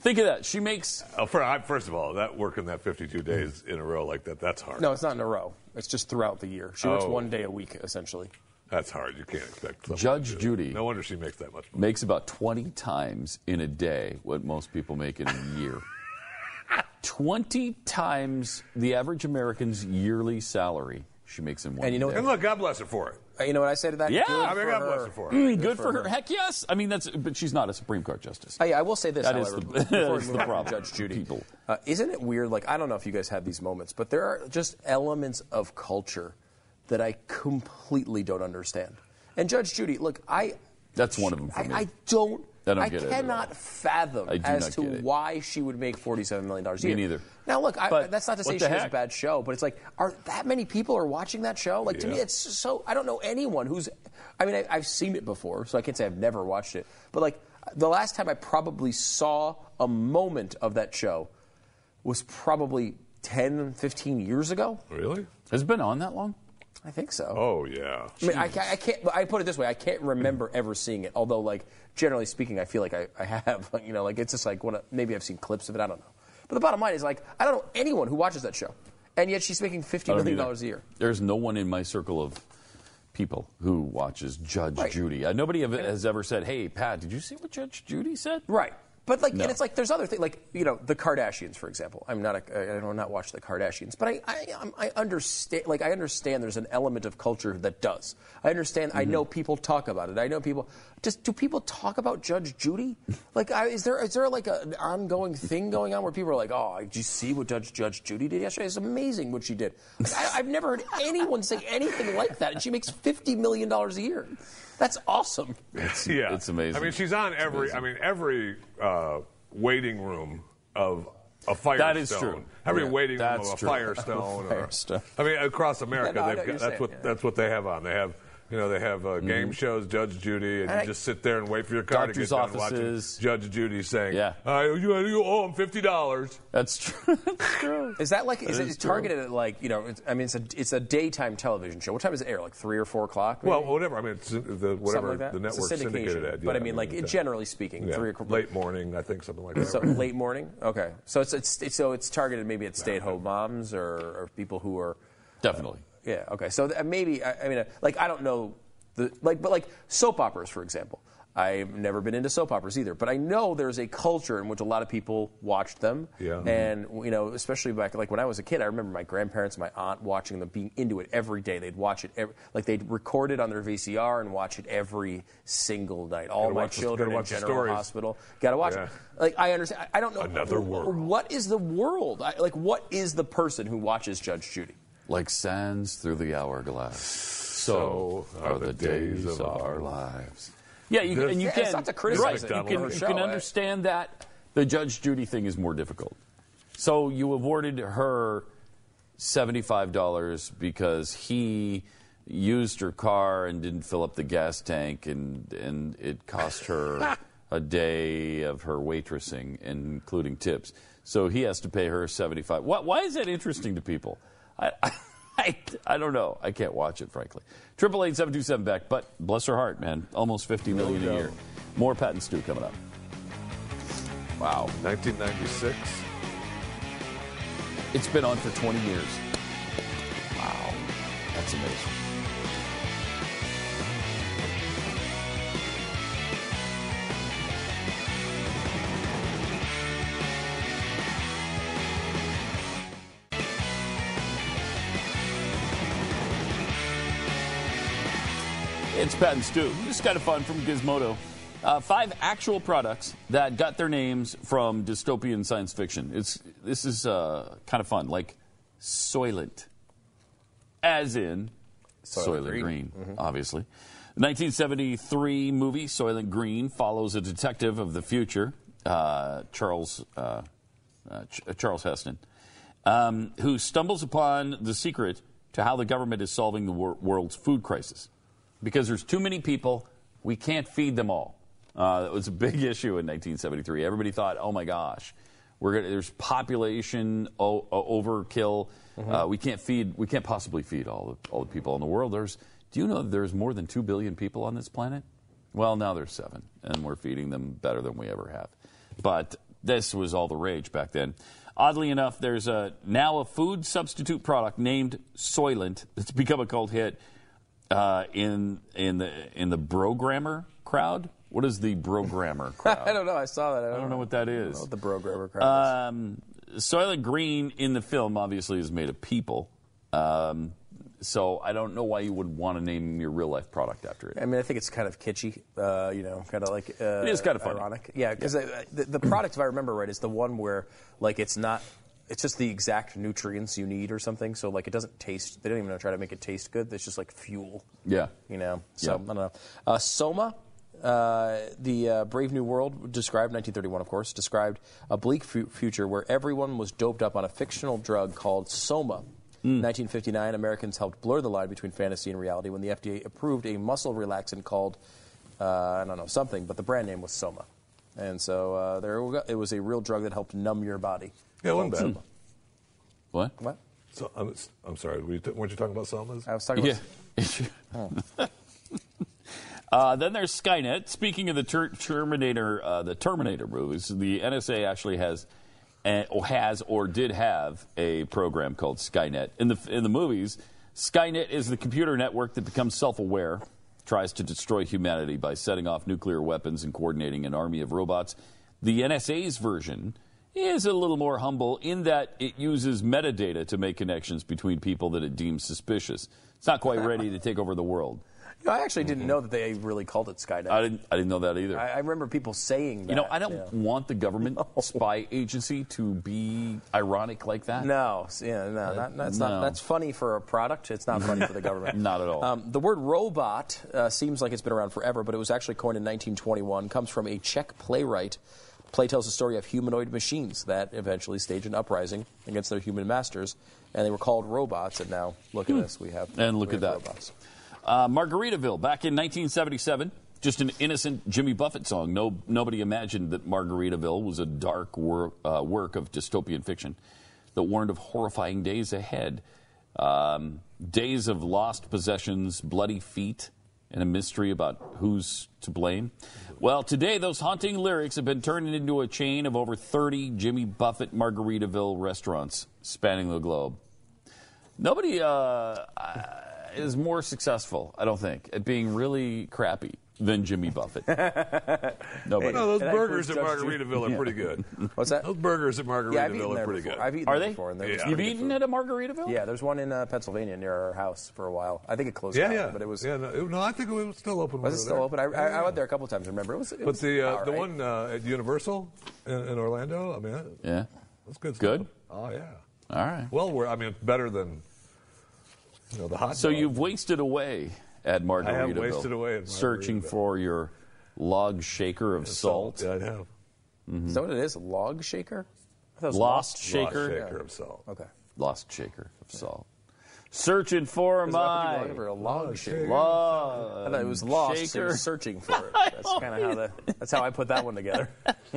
Think of that. She makes Oh, for, I, first of all, that working that 52 days in a row like that, that's hard. No, it's not in a row. It's just throughout the year. She works Oh. one day a week, essentially. That's hard. You can't expect someone Judge to do that. Judy. No wonder she makes that much money. makes about 20 times in a day what most people make in a year. 20 times the average American's yearly salary she makes in one And you know day. And look, God bless her for it. Uh, You know what I say to that? Yeah. Good I mean, for God her. bless her for it. Mm, good for her. Heck yes. I mean, that's, but she's not a Supreme Court justice. Oh, yeah, I will say this, That is however, the- that's the problem. Judge Judy. People. Uh, isn't it weird? Like, I don't know if you guys have these moments, but there are just elements of culture that I completely don't understand. And Judge Judy, look, I. That's one of them for I, me. I don't. I don't get cannot fathom I as to why she would make forty-seven million dollars a Me year. neither. Now, look, I, that's not to say she the has a bad show, but it's like, are that many people are watching that show? Like to me, Yeah. it's so. I don't know anyone who's. I mean, I, I've seen it before, so I can't say I've never watched it. But like the last time I probably saw a moment of that show was probably 10, 15 years ago. Really? Has it been on that long? I think so. Oh, yeah. I mean, I, I can't. I put it this way: I can't remember ever seeing it. Although, like generally speaking, I feel like I, I have. You know, like it's just like what maybe I've seen clips of it. I don't know. But the bottom line is like I don't know anyone who watches that show, and yet she's making fifty million dollars a year. There's no one in my circle of people who watches Judge Right. Judy. Uh, nobody have, has ever said, "Hey, Pat, did you see what Judge Judy said?" Right. But like, No. and it's like there's other things, like you know, the Kardashians, for example. I'm not, a, I do not watch the Kardashians, but I, I, I'm- understand. Like, I understand there's an element of culture that does. I understand. I Mm-hmm. know people talk about it. I know people. Just do people talk about Judge Judy? Like, I, is there is there like a, an ongoing thing going on where people are like, oh, did you see what Judge Judge Judy did yesterday? It's amazing what she did. Like, I, I've never heard anyone say anything like that, and she makes fifty million dollars a year. That's awesome. yeah. it's amazing. I mean, she's on It's every. amazing. I mean, every uh, waiting room of a Firestone. That is true. Every Yeah, wire that's room of a true. Firestone. or- Firestone. I mean, across America, Yeah, no, they've got, that's saying, what yeah. that's what they have on. They have. You know, they have uh, game shows, Judge Judy, and, And I- you just sit there and wait for your car Doctors' to get done offices. watching Judge Judy saying, Yeah. uh, you, you owe him fifty dollars." That's true. That's true. Is that like is That it is true. targeted at like you know? It's, I mean, it's a it's a daytime television show. What time does it air? Like three or four o'clock? maybe? Well, whatever. I mean, it's the Something whatever like that? the It's a network syndicated syndication. at. But I mean, like it's, uh, generally speaking, yeah, three o'clock. late morning, I think, something like that. So late morning. Okay, so it's, it's, it's so it's targeted maybe at stay-at-home moms or, or people who are Definitely. Yeah. Okay, so th- maybe I, I mean uh, like I don't know the like but like soap operas for example. I've never been into soap operas either, but I know there's a culture in which a lot of people watched them. Yeah. And you know, especially back like when I was a kid, I remember my grandparents, and my aunt watching them, being into it every day. They'd watch it every, like they'd record it on their VCR and watch it every single night. All my watch the- children gotta in watch the General stories. Hospital. Got to watch it. Like I understand. I I don't know. Another world. What is the world? I, like what is the person who watches Judge Judy? Like sands through the hourglass. So are the days of our lives. Yeah, you, and you Yeah, can. it's not to criticize right, you can, you show, can I- understand that. The Judge Judy thing is more difficult. So you awarded her $75 because he used her car and didn't fill up the gas tank, and, and it cost her a day of her waitressing, including tips. So he has to pay her 75 Why, why is that interesting to people? I, I, I don't know. I can't watch it, frankly. Triple eight seven two seven Beck. But bless her heart, man, almost fifty million a year. More Pat and Stu coming up. Wow, 1996. it's been on for twenty years. Wow, that's amazing. It's Pat and Stu. This is kind of fun from Gizmodo. Uh, five actual products that got their names from dystopian science fiction. It's this is uh, kind of fun, like Soylent, as in Soylent, Green. Green, obviously. The 1973 movie Soylent Green follows a detective of the future, uh, Charles uh, uh, Ch- uh, Charles Heston, um, who stumbles upon the secret to how the government is solving the wor- world's food crisis. Because there's too many people, we can't feed them all. Uh, that was a big issue in 1973. Everybody thought, oh my gosh, we're gonna, there's population o- overkill. Uh, we can't feed, we can't possibly feed all the, all the people in the world. There's, do you know there's more than two billion people on this planet? Well, now there's seven, and we're feeding them better than we ever have. But this was all the rage back then. Oddly enough, there's a, now a food substitute product named Soylent that's become a cult hit uh, in in the in the programmer crowd. What is the programmer crowd? I don't know. I saw that. I don't, I don't know what that is. what the programmer crowd. Um, Soylent Green in the film obviously is made of people. Um, so I don't know why you would want to name your real life product after it. I mean, I think it's kind of kitschy, uh, you know, kind of like uh, It is kind of funny. ironic. Yeah, because the, the product, if I remember right, is the one where like it's not. It's just the exact nutrients you need or something. So like it doesn't taste. They don't even try to make it taste good. It's just like fuel. Yeah. You know. So Yeah. I don't know. Uh, Soma. Uh, the uh, Brave New World described 1931, of course, described a bleak fu- future where everyone was doped up on a fictional drug called Soma. 1959, Americans helped blur the line between fantasy and reality when the FDA approved a muscle relaxant called, uh, I don't know, something, but the brand name was Soma. And so uh, there it was a real drug that helped numb your body. Yeah, it wasn't Called bad. Soma. What? What? So, I'm, I'm sorry, were you t- weren't you talking about Selma's? I was talking Yeah. about. uh, then there's Skynet. Speaking of the ter- Terminator, uh, the Terminator movies, the NSA actually has, uh, or has or did have a program called Skynet. In the in the movies, Skynet is the computer network that becomes self-aware, tries to destroy humanity by setting off nuclear weapons and coordinating an army of robots. The NSA's version is a little more humble in that it uses metadata to make connections between people that it deems suspicious. It's not quite ready to take over the world. You know, I actually didn't know that they really called it Skynet. I didn't. I didn't know that either. I, I remember people saying that. you know, I don't yeah. want the government spy agency to be ironic like that. No, yeah, no, not, that's no. not. That's funny for a product. It's not funny for the government. Not at all. Um, the word robot uh, seems like it's been around forever, but it was actually coined in 1921. Comes from a Czech playwright. Play tells the story of humanoid machines that eventually stage an uprising against their human masters, and they were called robots. And now look at us, we have Hmm. And look at that. robots. Uh, Margaritaville, back in 1977, just an innocent Jimmy Buffett song. No, nobody imagined that Margaritaville was a dark wor- uh, work of dystopian fiction that warned of horrifying days ahead. Um, days of lost possessions, bloody feet, and a mystery about who's to blame. Well, today those haunting lyrics have been turned into a chain of over 30 Jimmy Buffett Margaritaville restaurants spanning the globe. Nobody uh, is more successful, I don't think, at being really crappy than Jimmy Buffett. Nobody. No, those And burgers at includes Judge Margaritaville are pretty good. What's that? Those burgers at Yeah, Margaritaville eaten are pretty before. good. I've eaten Are there they? before, and they're Yeah. just You've eaten food. at a Margaritaville? Yeah, there's one in uh, Pennsylvania near our house for a while. I think it closed yeah, down, yeah. but it was. Yeah, no, it- no, I think it was still open. Was when it still were open? I, I, Yeah, I went there a couple times. Remember, it was. It But was the uh, all the right. one uh, at Universal in, in Orlando, I mean, that, Yeah. that's good. It's good? Oh yeah. All right. Well, we're I mean, better than you know the hot. So dog. you've wasted away at Margaritaville. wasted away at Searching for your log shaker of salt. Yeah, I have. Is that what it is? A log shaker? I That was Lost Lost shaker. shaker of salt. Okay. Lost shaker of salt. Searching for Is that what my people are looking for? a log shaker. love. I thought it was lost. So shaker. he searching for it. That's kind of how the. That's how I put that one together.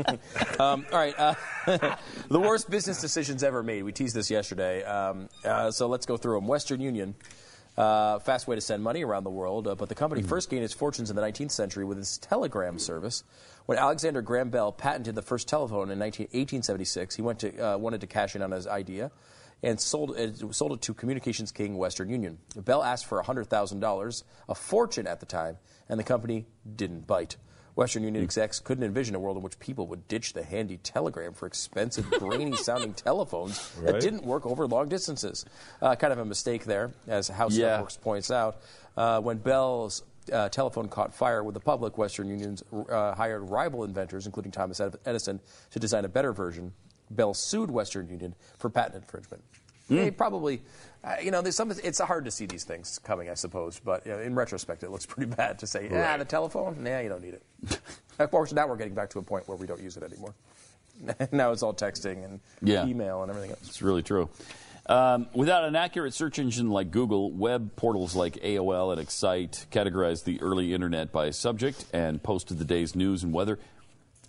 um, all right. Uh, the worst business decisions ever made. We teased this yesterday. Um, uh, so let's go through them. Western Union. Uh, fast way to send money around the world, uh, but the company first gained its fortunes in the 19th century with its telegram service. When Alexander Graham Bell patented the first telephone in 19, 1876, he went to, uh, wanted to cash in on his idea and sold it, sold it to communications king Western Union. Bell asked for $100,000, a fortune at the time, and the company didn't bite. Western Union execs couldn't envision a world in which people would ditch the handy telegram for expensive, grainy sounding telephones that didn't work over long distances. Uh, kind of a mistake there, as House Yeah. Networks points out. Uh, when Bell's uh, telephone caught fire with the public, Western Union's uh, hired rival inventors, including Thomas Edison, to design a better version. Bell sued Western Union for patent infringement. They probably, uh, you know, there's some. It's hard to see these things coming, I suppose. But you know, in retrospect, it looks pretty bad to say, yeah, Right. the telephone. Nah, you don't need it." of course, now we're getting back to a point where we don't use it anymore. now it's all texting and Yeah. email and everything else. It's really true. Um, without an accurate search engine like Google, web portals like AOL and Excite categorized the early internet by subject and posted the day's news and weather.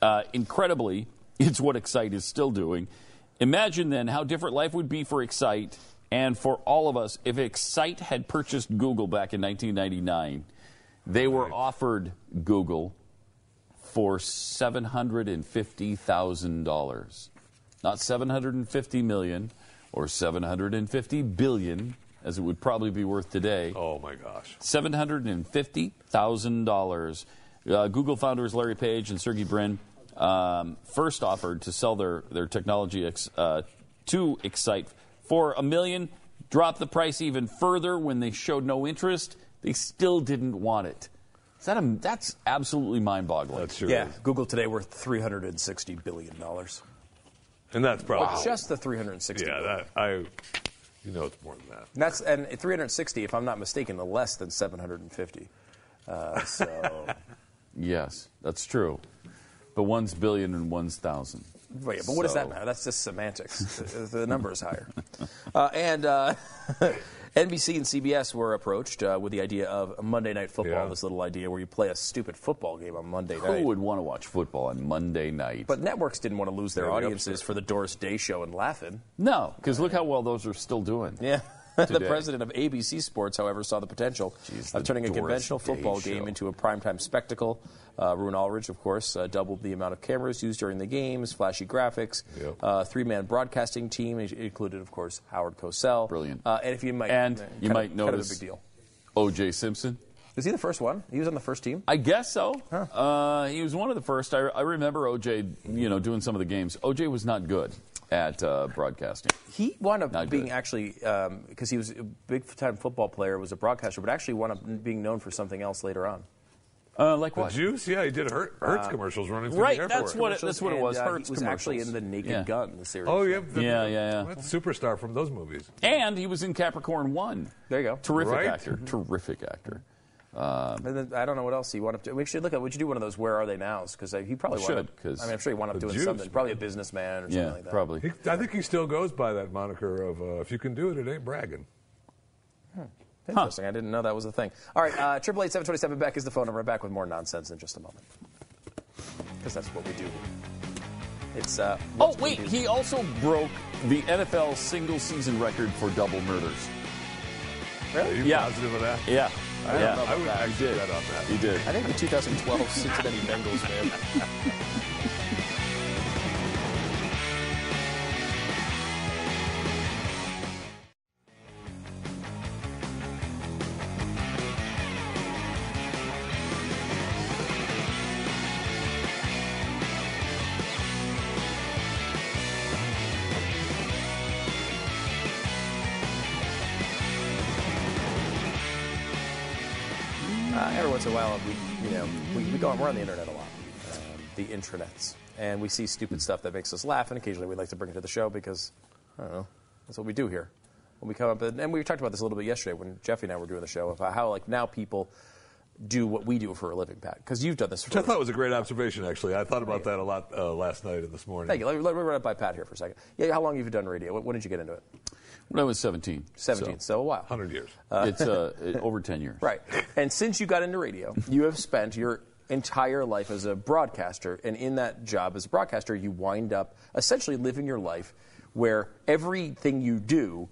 Uh, incredibly, it's what Excite is still doing. Imagine then how different life would be for Excite and for all of us if Excite had purchased Google back in 1999. They were offered Google for $750,000. Not 750 million or 750 billion as it would probably be worth today. Oh my gosh. $750,000. Uh, Google founders Larry Page and Sergey Brin um, first offered to sell their, their technology ex, uh, to Excite for a million, dropped the price even further when they showed no interest. They still didn't want it. Is that a, that's absolutely mind boggling. That sure Yeah, is. Google today worth 360 billion dollars. And that's probably. Just the 360. Yeah, that I. You know, it's more than that. And that's and 360, if I'm not mistaken, less than 750. Uh, so Yes, that's true. But one's billion and one's thousand. But, but what does that matter? That's just semantics. the, number is higher. Uh, and uh, NBC and CBS were approached uh, with the idea of Monday Night Football. Yeah. This little idea where you play a stupid football game on Monday Who night. Who would want to watch football on Monday night? But networks didn't want to lose their audiences for the Doris Day Show and Laughing. no, because look how well those are still doing. Yeah. the president of ABC Sports, however, saw the potential Jeez, of turning a conventional football Show. game into a primetime spectacle. Uh, Roone Arledge, of course, uh, doubled the amount of cameras used during the games, flashy graphics, Yep. uh, three-man broadcasting team, it included, of course, Howard Cosell. Brilliant. Uh, and if you might, And you might of, notice kind of a big deal. O.J. Simpson. Is he the first one? He was on the first team. I guess so. Uh, he was one of the first. I, I remember O.J. You know doing some of the games. O.J. was not good at uh, broadcasting. He wound up Not being good. actually because he was a big-time football player, was a broadcaster, but actually wound up being known for something else later on. Uh, like The what? Juice, yeah, he did Hurt, Hertz commercials running through right, the airport. that's what it- that's what it was, And, uh, Hertz he was actually in the Naked Yeah. Gun, the series. Oh, yeah. the- Yeah, yeah, yeah. That's superstar from those movies. And he was in Capricorn One. There you go. Terrific Right? actor. Terrific actor. And then, I don't know what else he wound to. doing. We should look at. Would you do one of those? Where are they now? Because he probably Should, 'cause I mean, I'm sure he wound up doing juice, something. Probably a businessman or something Yeah, like that. probably. He, I think he still goes by that moniker of uh, if you can do it, it ain't bragging. Interesting. I didn't know that was a thing. All right, uh, triple eight seven twenty seven Beck is the phone number. Back with more nonsense in just a moment. Because that's what we do. It's. Uh, Oh wait, he also broke the NFL single season record for double murders. Are you Yeah. positive of that? Yeah, I yeah. I would He actually did. bet on that. He did. I think the 2012 Cincinnati Bengals man. Uh, every once in a while, we, you know, we, we go on, we're on the internet a lot, um, the intranets, and we see stupid stuff that makes us laugh, and occasionally we like to bring it to the show because, I don't know, that's what we do here. When we come up, and, and we talked about this a little bit yesterday when Jeffy and I were doing the show about how, like, now people do what we do for a living, Pat? Because you've done this for Which I thought was a great observation, actually. I thought about that a lot uh, last night and this morning. Thank you. Let me, let me run it by Pat here for a second. Yeah, how long have you done radio? When, when did you get into it? When I was 17. 17, so, a while. 100 years. it's uh, over 10 years. Right. And since you got into radio, you have spent your entire life as a broadcaster. And in that job as a broadcaster, you wind up essentially living your life where everything you do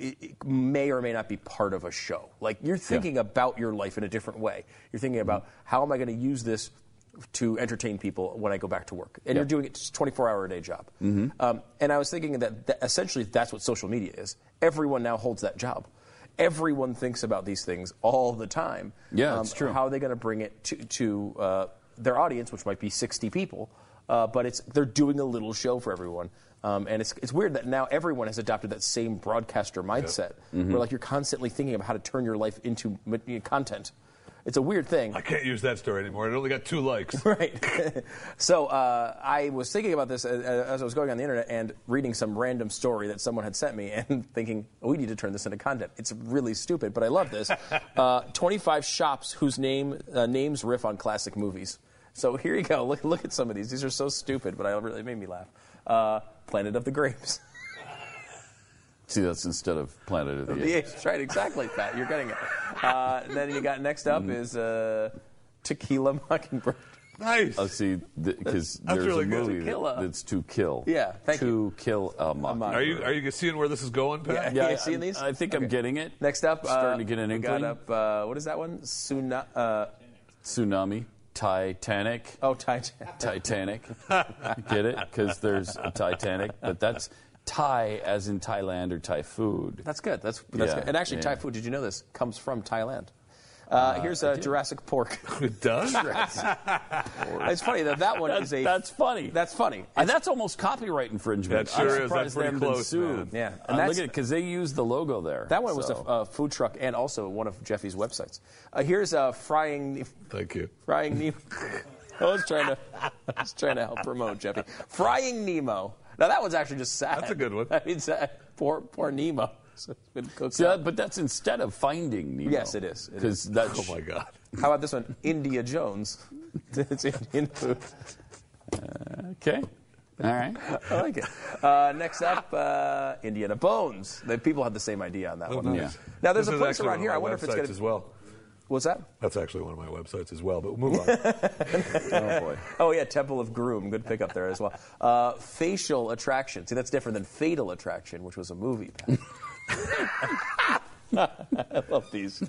it, may or may not be part of a show. Like you're thinking about your life in a different way. You're thinking about how am I going to use this to entertain people when I go back to work, and you're doing it just 24 hour a day job. Um, and I was thinking that, that essentially that's what social media is. Everyone now holds that job. Everyone thinks about these things all the time. Yeah, it's true. How are they going to bring it to, to uh, their audience, which might be 60 people? Uh, but it's they're doing a little show for everyone. Um, and it's, it's weird that now everyone has adopted that same broadcaster mindset, Mm-hmm. where like you're constantly thinking about how to turn your life into content. It's a weird thing. I can't use that story anymore. It only got two likes. Right. so uh, I was thinking about this as, as I was going on the internet and reading some random story that someone had sent me and thinking, oh, we need to turn this into content. It's really stupid, but I love this. Uh, 25 shops whose name uh, names riff on classic movies. So here you go. Look, look at some of these. These are so stupid, but I really it made me laugh. Uh, Planet of the Grapes. See, that's instead of Planet of the The Apes. Apes, right? Exactly, Pat. You're getting it. Uh, then you got next up is uh, Tequila Mockingbird. Nice. Oh, see, because That's there's really a good. movie To that, that's to kill. Yeah, thank to you. To kill a mockingbird. are you are you seeing where this is going, Pat? Yeah. Yeah, You seeing I- these? I think I'm getting it. Next up, starting uh, to get an we inkling. got up. Uh, what is that one? Suna, uh, Tsunami, Titanic, oh, Titan. Titanic. Get it? Because there's a Titanic, but that's Thai as in Thailand or Thai food. That's good. That's that's Yeah, good. And actually, yeah. Thai food. Did you know this comes from Thailand? Uh, here's uh, Jurassic Pork. It does. it's funny that that one That's, is a. that's funny. That's funny. And that's almost copyright infringement. That sure I'm is. surprised That's they pretty haven't been close, sued. man. Yeah. And And look at it because they used the logo there. that one was a so. uh, food truck and also one of Jeffy's websites. Uh, here's a frying Thank you. frying Nemo. I was trying to I was trying to help promote Jeffy. Frying Nemo. Now that one's actually just sad. That's a good one. I mean, sad. poor poor Nemo. So it's been cooked See, that- but that's instead of finding Nemo. Yes, it is. It Because that's Oh my God. How about this one? India Jones. it's Indian food. okay. All right. I like it. Uh, next up, uh, Indiana Bones. The people had the same idea on that one. nice. Now there's This a place around here. I wonder if it's websites going to. as well. What's that? That's actually one of my websites as well. But we'll move on. Oh boy. Oh yeah, Temple of Groom. Good pickup there as well. Uh, facial attraction. See, that's different than Fatal Attraction, which was a movie. I love these.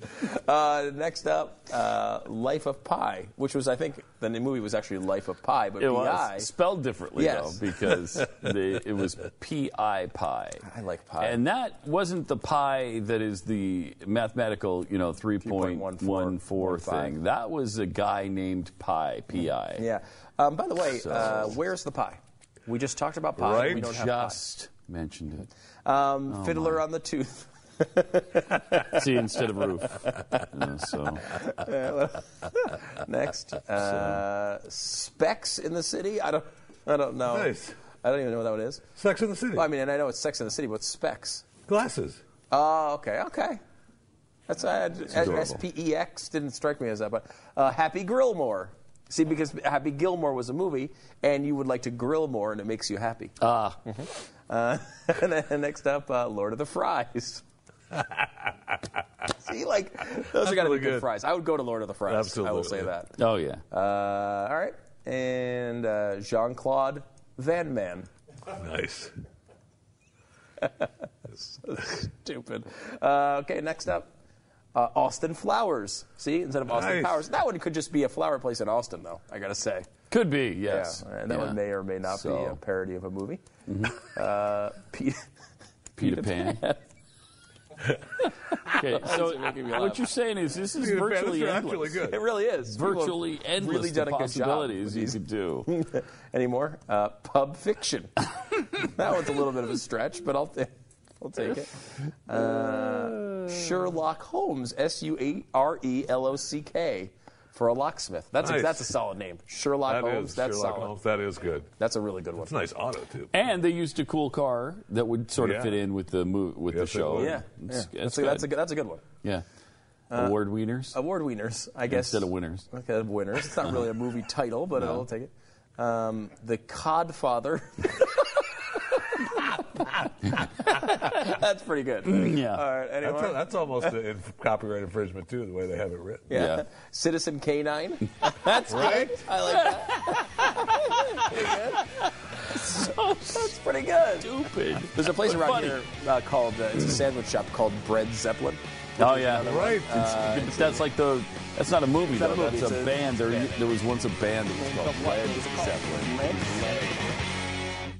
Uh, next up, uh, Life of Pi, which was I think the movie was actually Life of Pi, but It Pi. was spelled differently Yes. though because they, it was P-I pi. I like pi. And that wasn't the pi that is the mathematical, you know, 3.14 thing. That was a guy named Pi, P-I. Yeah. Um, by the way, So- uh, where's the pie? We just talked about pie. Right. We don't have Just mentioned it. Pie. Um, Fiddler on the Tooth. See, instead of roof. Uh, so Next, uh, Specs in the City. I don't. I don't know. Nice. I don't even know what that one is. Sex in the City. Well, I mean, and I know it's Sex in the City, but Specs. Glasses. Oh, okay, okay. That's uh, adorable. S P E X didn't strike me as that, but uh, Happy Grillmore. See, because Happy Gilmore was a movie, and you would like to grill more, and it makes you happy. ah, Uh, and then next up, uh, Lord of the Fries. See, like those are got to really be good good. fries. I would go to Lord of the Fries. Absolutely. I will say that. oh yeah. Uh, all right, and uh, Jean Claude Van Man. Nice. Stupid. Uh, okay, next up, uh, Austin Flowers. See, instead of Austin Nice. Powers, that one could just be a flower place in Austin, though. I gotta say. Could be, yes. Yeah, and that Yeah. one may or may not be So, Mm-hmm. a parody of a movie. Uh, Pete, Peter Pan. okay, so what you're saying is this is Peter virtually that's endless. actually good. it really is. People Virtually endless Really done the a good job. possibilities with you these. could do. Anymore? Uh, Pub Fiction. that one's a little bit of a stretch, but I'll, t- I'll take it. Uh, Sherlock Holmes. S U A R E L O C K. For a locksmith. That's a, Nice. that's a solid name. Sherlock That Holmes. is That's Sherlock solid. Holmes. That is good. That's a really good one. It's a nice auto too. And they used a cool car that would sort of Yeah. fit in with the mo- with Yes, the show. would. Yeah, yeah. it's That's, a, that's, a, good. good- that's a good one. Yeah. Award wieners Award wieners, I guess. instead of winners. Okay, winners. It's not really a movie title, but I'll take it. Um, the Codfather. That's pretty good. Yeah. All right. Anyway. that's almost a inf- copyright infringement too, the way they have it written. yeah. Yeah. Citizen Canine. That's Right? good. I like that. pretty good. That's pretty good. Stupid. There's a place around funny. here uh, called uh, it's a sandwich shop called Bread Zeppelin. Oh yeah, Right. It's- but that's like the. That's not a movie not though. a movie, That's it's a, a band. There, band. there was once a band that was called Led Zeppelin. Zeppelin.